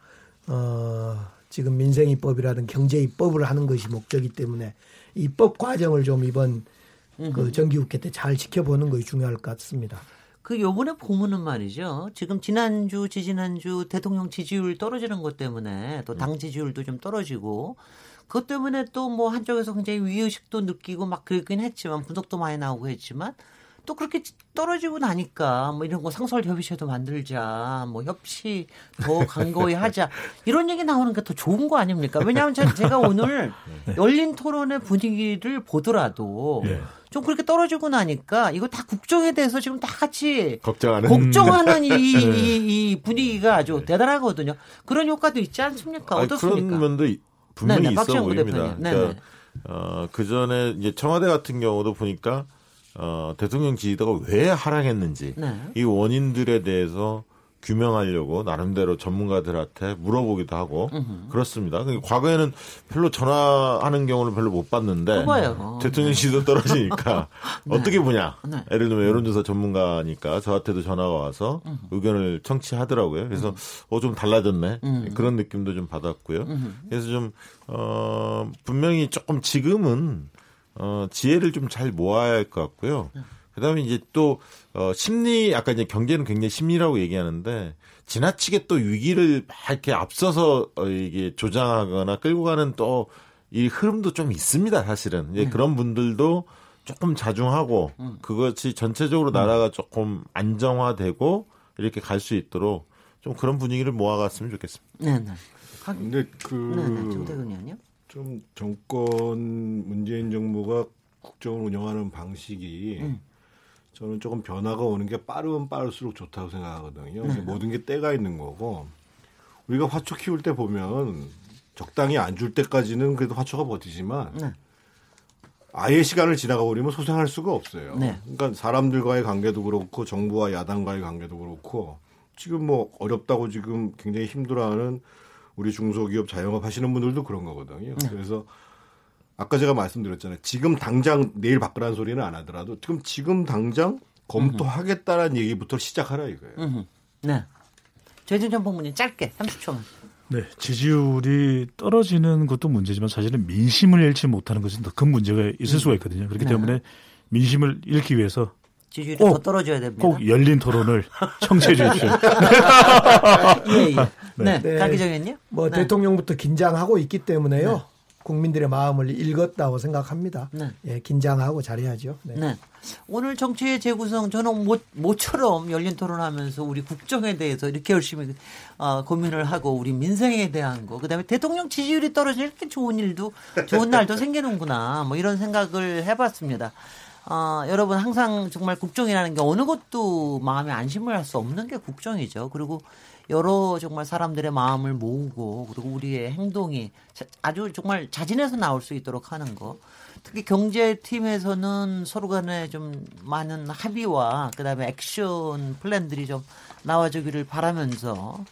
S5: 어 지금 민생 입법이라든 경제 입법을 하는 것이 목적이기 때문에 입법 과정을 좀 이번 그 정기국회 때 잘 지켜보는 것이 중요할 것 같습니다.
S2: 그 요번에 보면은 말이죠. 지금 지난주, 지지난주 대통령 지지율 떨어지는 것 때문에 또 당 지지율도 좀 떨어지고 그것 때문에 또 뭐 한쪽에서 굉장히 위의식도 느끼고 막 그러긴 했지만 분석도 많이 나오고 했지만 또 그렇게 떨어지고 나니까 뭐 이런 거 상설 협의체도 만들자, 뭐 협치 더 강고히 하자 이런 얘기 나오는 게 더 좋은 거 아닙니까? 왜냐하면 제- 제가 오늘 <laughs> 열린 토론의 분위기를 보더라도
S4: 네.
S2: 좀 그렇게 떨어지고 나니까 이거 다 국정에 대해서 지금 다 같이
S3: 걱정하는
S2: 걱정하는 이, <laughs> 이, 이 분위기가 아주 대단하거든요. 그런 효과도 있지 않습니까?
S3: 아니,
S2: 어떻습니까?
S3: 그런 면도 이- 분명히
S2: 네네,
S3: 있어 보입니다. 그러니까 어, 그 전에 이제 청와대 같은 경우도 보니까 어, 대통령 지지도가 왜 하락했는지
S2: 네.
S3: 이 원인들에 대해서 규명하려고 나름대로 전문가들한테 물어보기도 하고 그렇습니다. 그러니까 과거에는 별로 전화하는 경우를 별로 못 봤는데
S2: 그거예요.
S3: 대통령 지지도 떨어지니까 <laughs> 어떻게 보냐.
S2: 네.
S3: 예를 들면 여론조사 전문가니까 저한테도 전화가 와서 의견을 청취하더라고요. 그래서 어 좀 달라졌네 그런 느낌도 좀 받았고요. 그래서 좀 어, 분명히 조금 지금은 어, 지혜를 좀 잘 모아야 할 것 같고요. 그다음에 이제 또 어, 심리 아까 이제 경제는 굉장히 심리라고 얘기하는데 지나치게 또 위기를 막 이렇게 앞서서 어, 이게 조장하거나 끌고 가는 또 이 흐름도 좀 있습니다. 사실은 이제 그런 분들도 조금 자중하고 그것이 전체적으로 나라가 조금 안정화되고 이렇게 갈 수 있도록 좀 그런 분위기를 모아갔으면 좋겠습니다.
S2: 네, 네.
S6: 근데 그
S2: 네, 네. 정태근 의원님.
S6: 좀 정권 문재인 정부가 국정을 운영하는 방식이 저는 조금 변화가 오는 게 빠르면 빠를수록 좋다고 생각하거든요. 근데 모든 게 때가 있는 거고 우리가 화초 키울 때 보면 적당히 안 줄 때까지는 그래도 화초가 버티지만
S2: 네.
S6: 아예 시간을 지나가 버리면 소생할 수가 없어요.
S2: 네.
S6: 그러니까 사람들과의 관계도 그렇고 정부와 야당과의 관계도 그렇고 지금 뭐 어렵다고 지금 굉장히 힘들어하는 우리 중소기업 자영업 하시는 분들도 그런 거거든요.
S2: 네.
S6: 그래서 아까 제가 말씀드렸잖아요. 지금 당장 내일 바꾸라는 소리는 안 하더라도 지금 지금 당장 검토하겠다라는 얘기부터 시작하라 이거예요.
S2: 음, 네. 최진 전 본부님 짧게 30초만.
S4: 네, 지지율이 떨어지는 것도 문제지만 사실은 민심을 잃지 못하는 것은 더 큰 문제가 있을 수가 있거든요. 그렇기
S2: 네.
S4: 때문에 민심을 잃기 위해서
S2: 지지율이
S4: 꼭,
S2: 더 떨어져야 됩니다.
S4: 꼭 열린 토론을 청취해 주십시오. <laughs>
S2: 예, 예. 네.
S5: 네.
S2: 강기정 의원님.
S5: 뭐
S2: 네.
S5: 대통령부터 긴장하고 있기 때문에요. 국민들의 마음을 읽었다고 생각합니다.
S2: 네.
S5: 예, 긴장하고 잘해야죠. 네.
S2: 네. 오늘 정치의 재구성 저는 모, 모처럼 열린 토론하면서 우리 국정에 대해서 이렇게 열심히 어, 고민을 하고 우리 민생에 대한 거 그다음에 대통령 지지율이 떨어지는 이렇게 좋은 일도 좋은 날도 생기는구나 뭐 이런 생각을 해봤습니다. 어, 여러분 항상 정말 국정이라는 게 어느 것도 마음에 안심을 할 수 없는 게 국정이죠. 그리고 여러 정말 사람들의 마음을 모으고 그리고 우리의 행동이 아주 정말 자진해서 나올 수 있도록 하는 거. 특히 경제팀에서는 서로 간에 좀 많은 합의와 그다음에 액션 플랜들이 좀 나와주기를 바라면서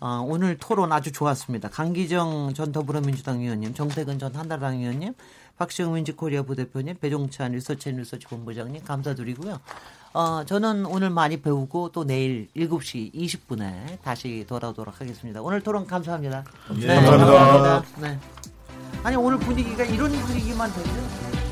S2: 어, 오늘 토론 아주 좋았습니다. 강기정 전 더불어민주당 의원님, 정태근 전 한나라당 의원님, 박시영 윈지코리아 부대표님, 배종찬 리서치 앤 리서치 본부장님 감사드리고요. 어, 저는 오늘 많이 배우고 또 내일 7시 20분에 다시 돌아오도록 하겠습니다. 오늘 토론 감사합니다.
S6: 예,
S2: 네,
S6: 감사합니다.
S2: 감사합니다. 네. 아니 오늘 분위기가 이런 분위기만 되죠?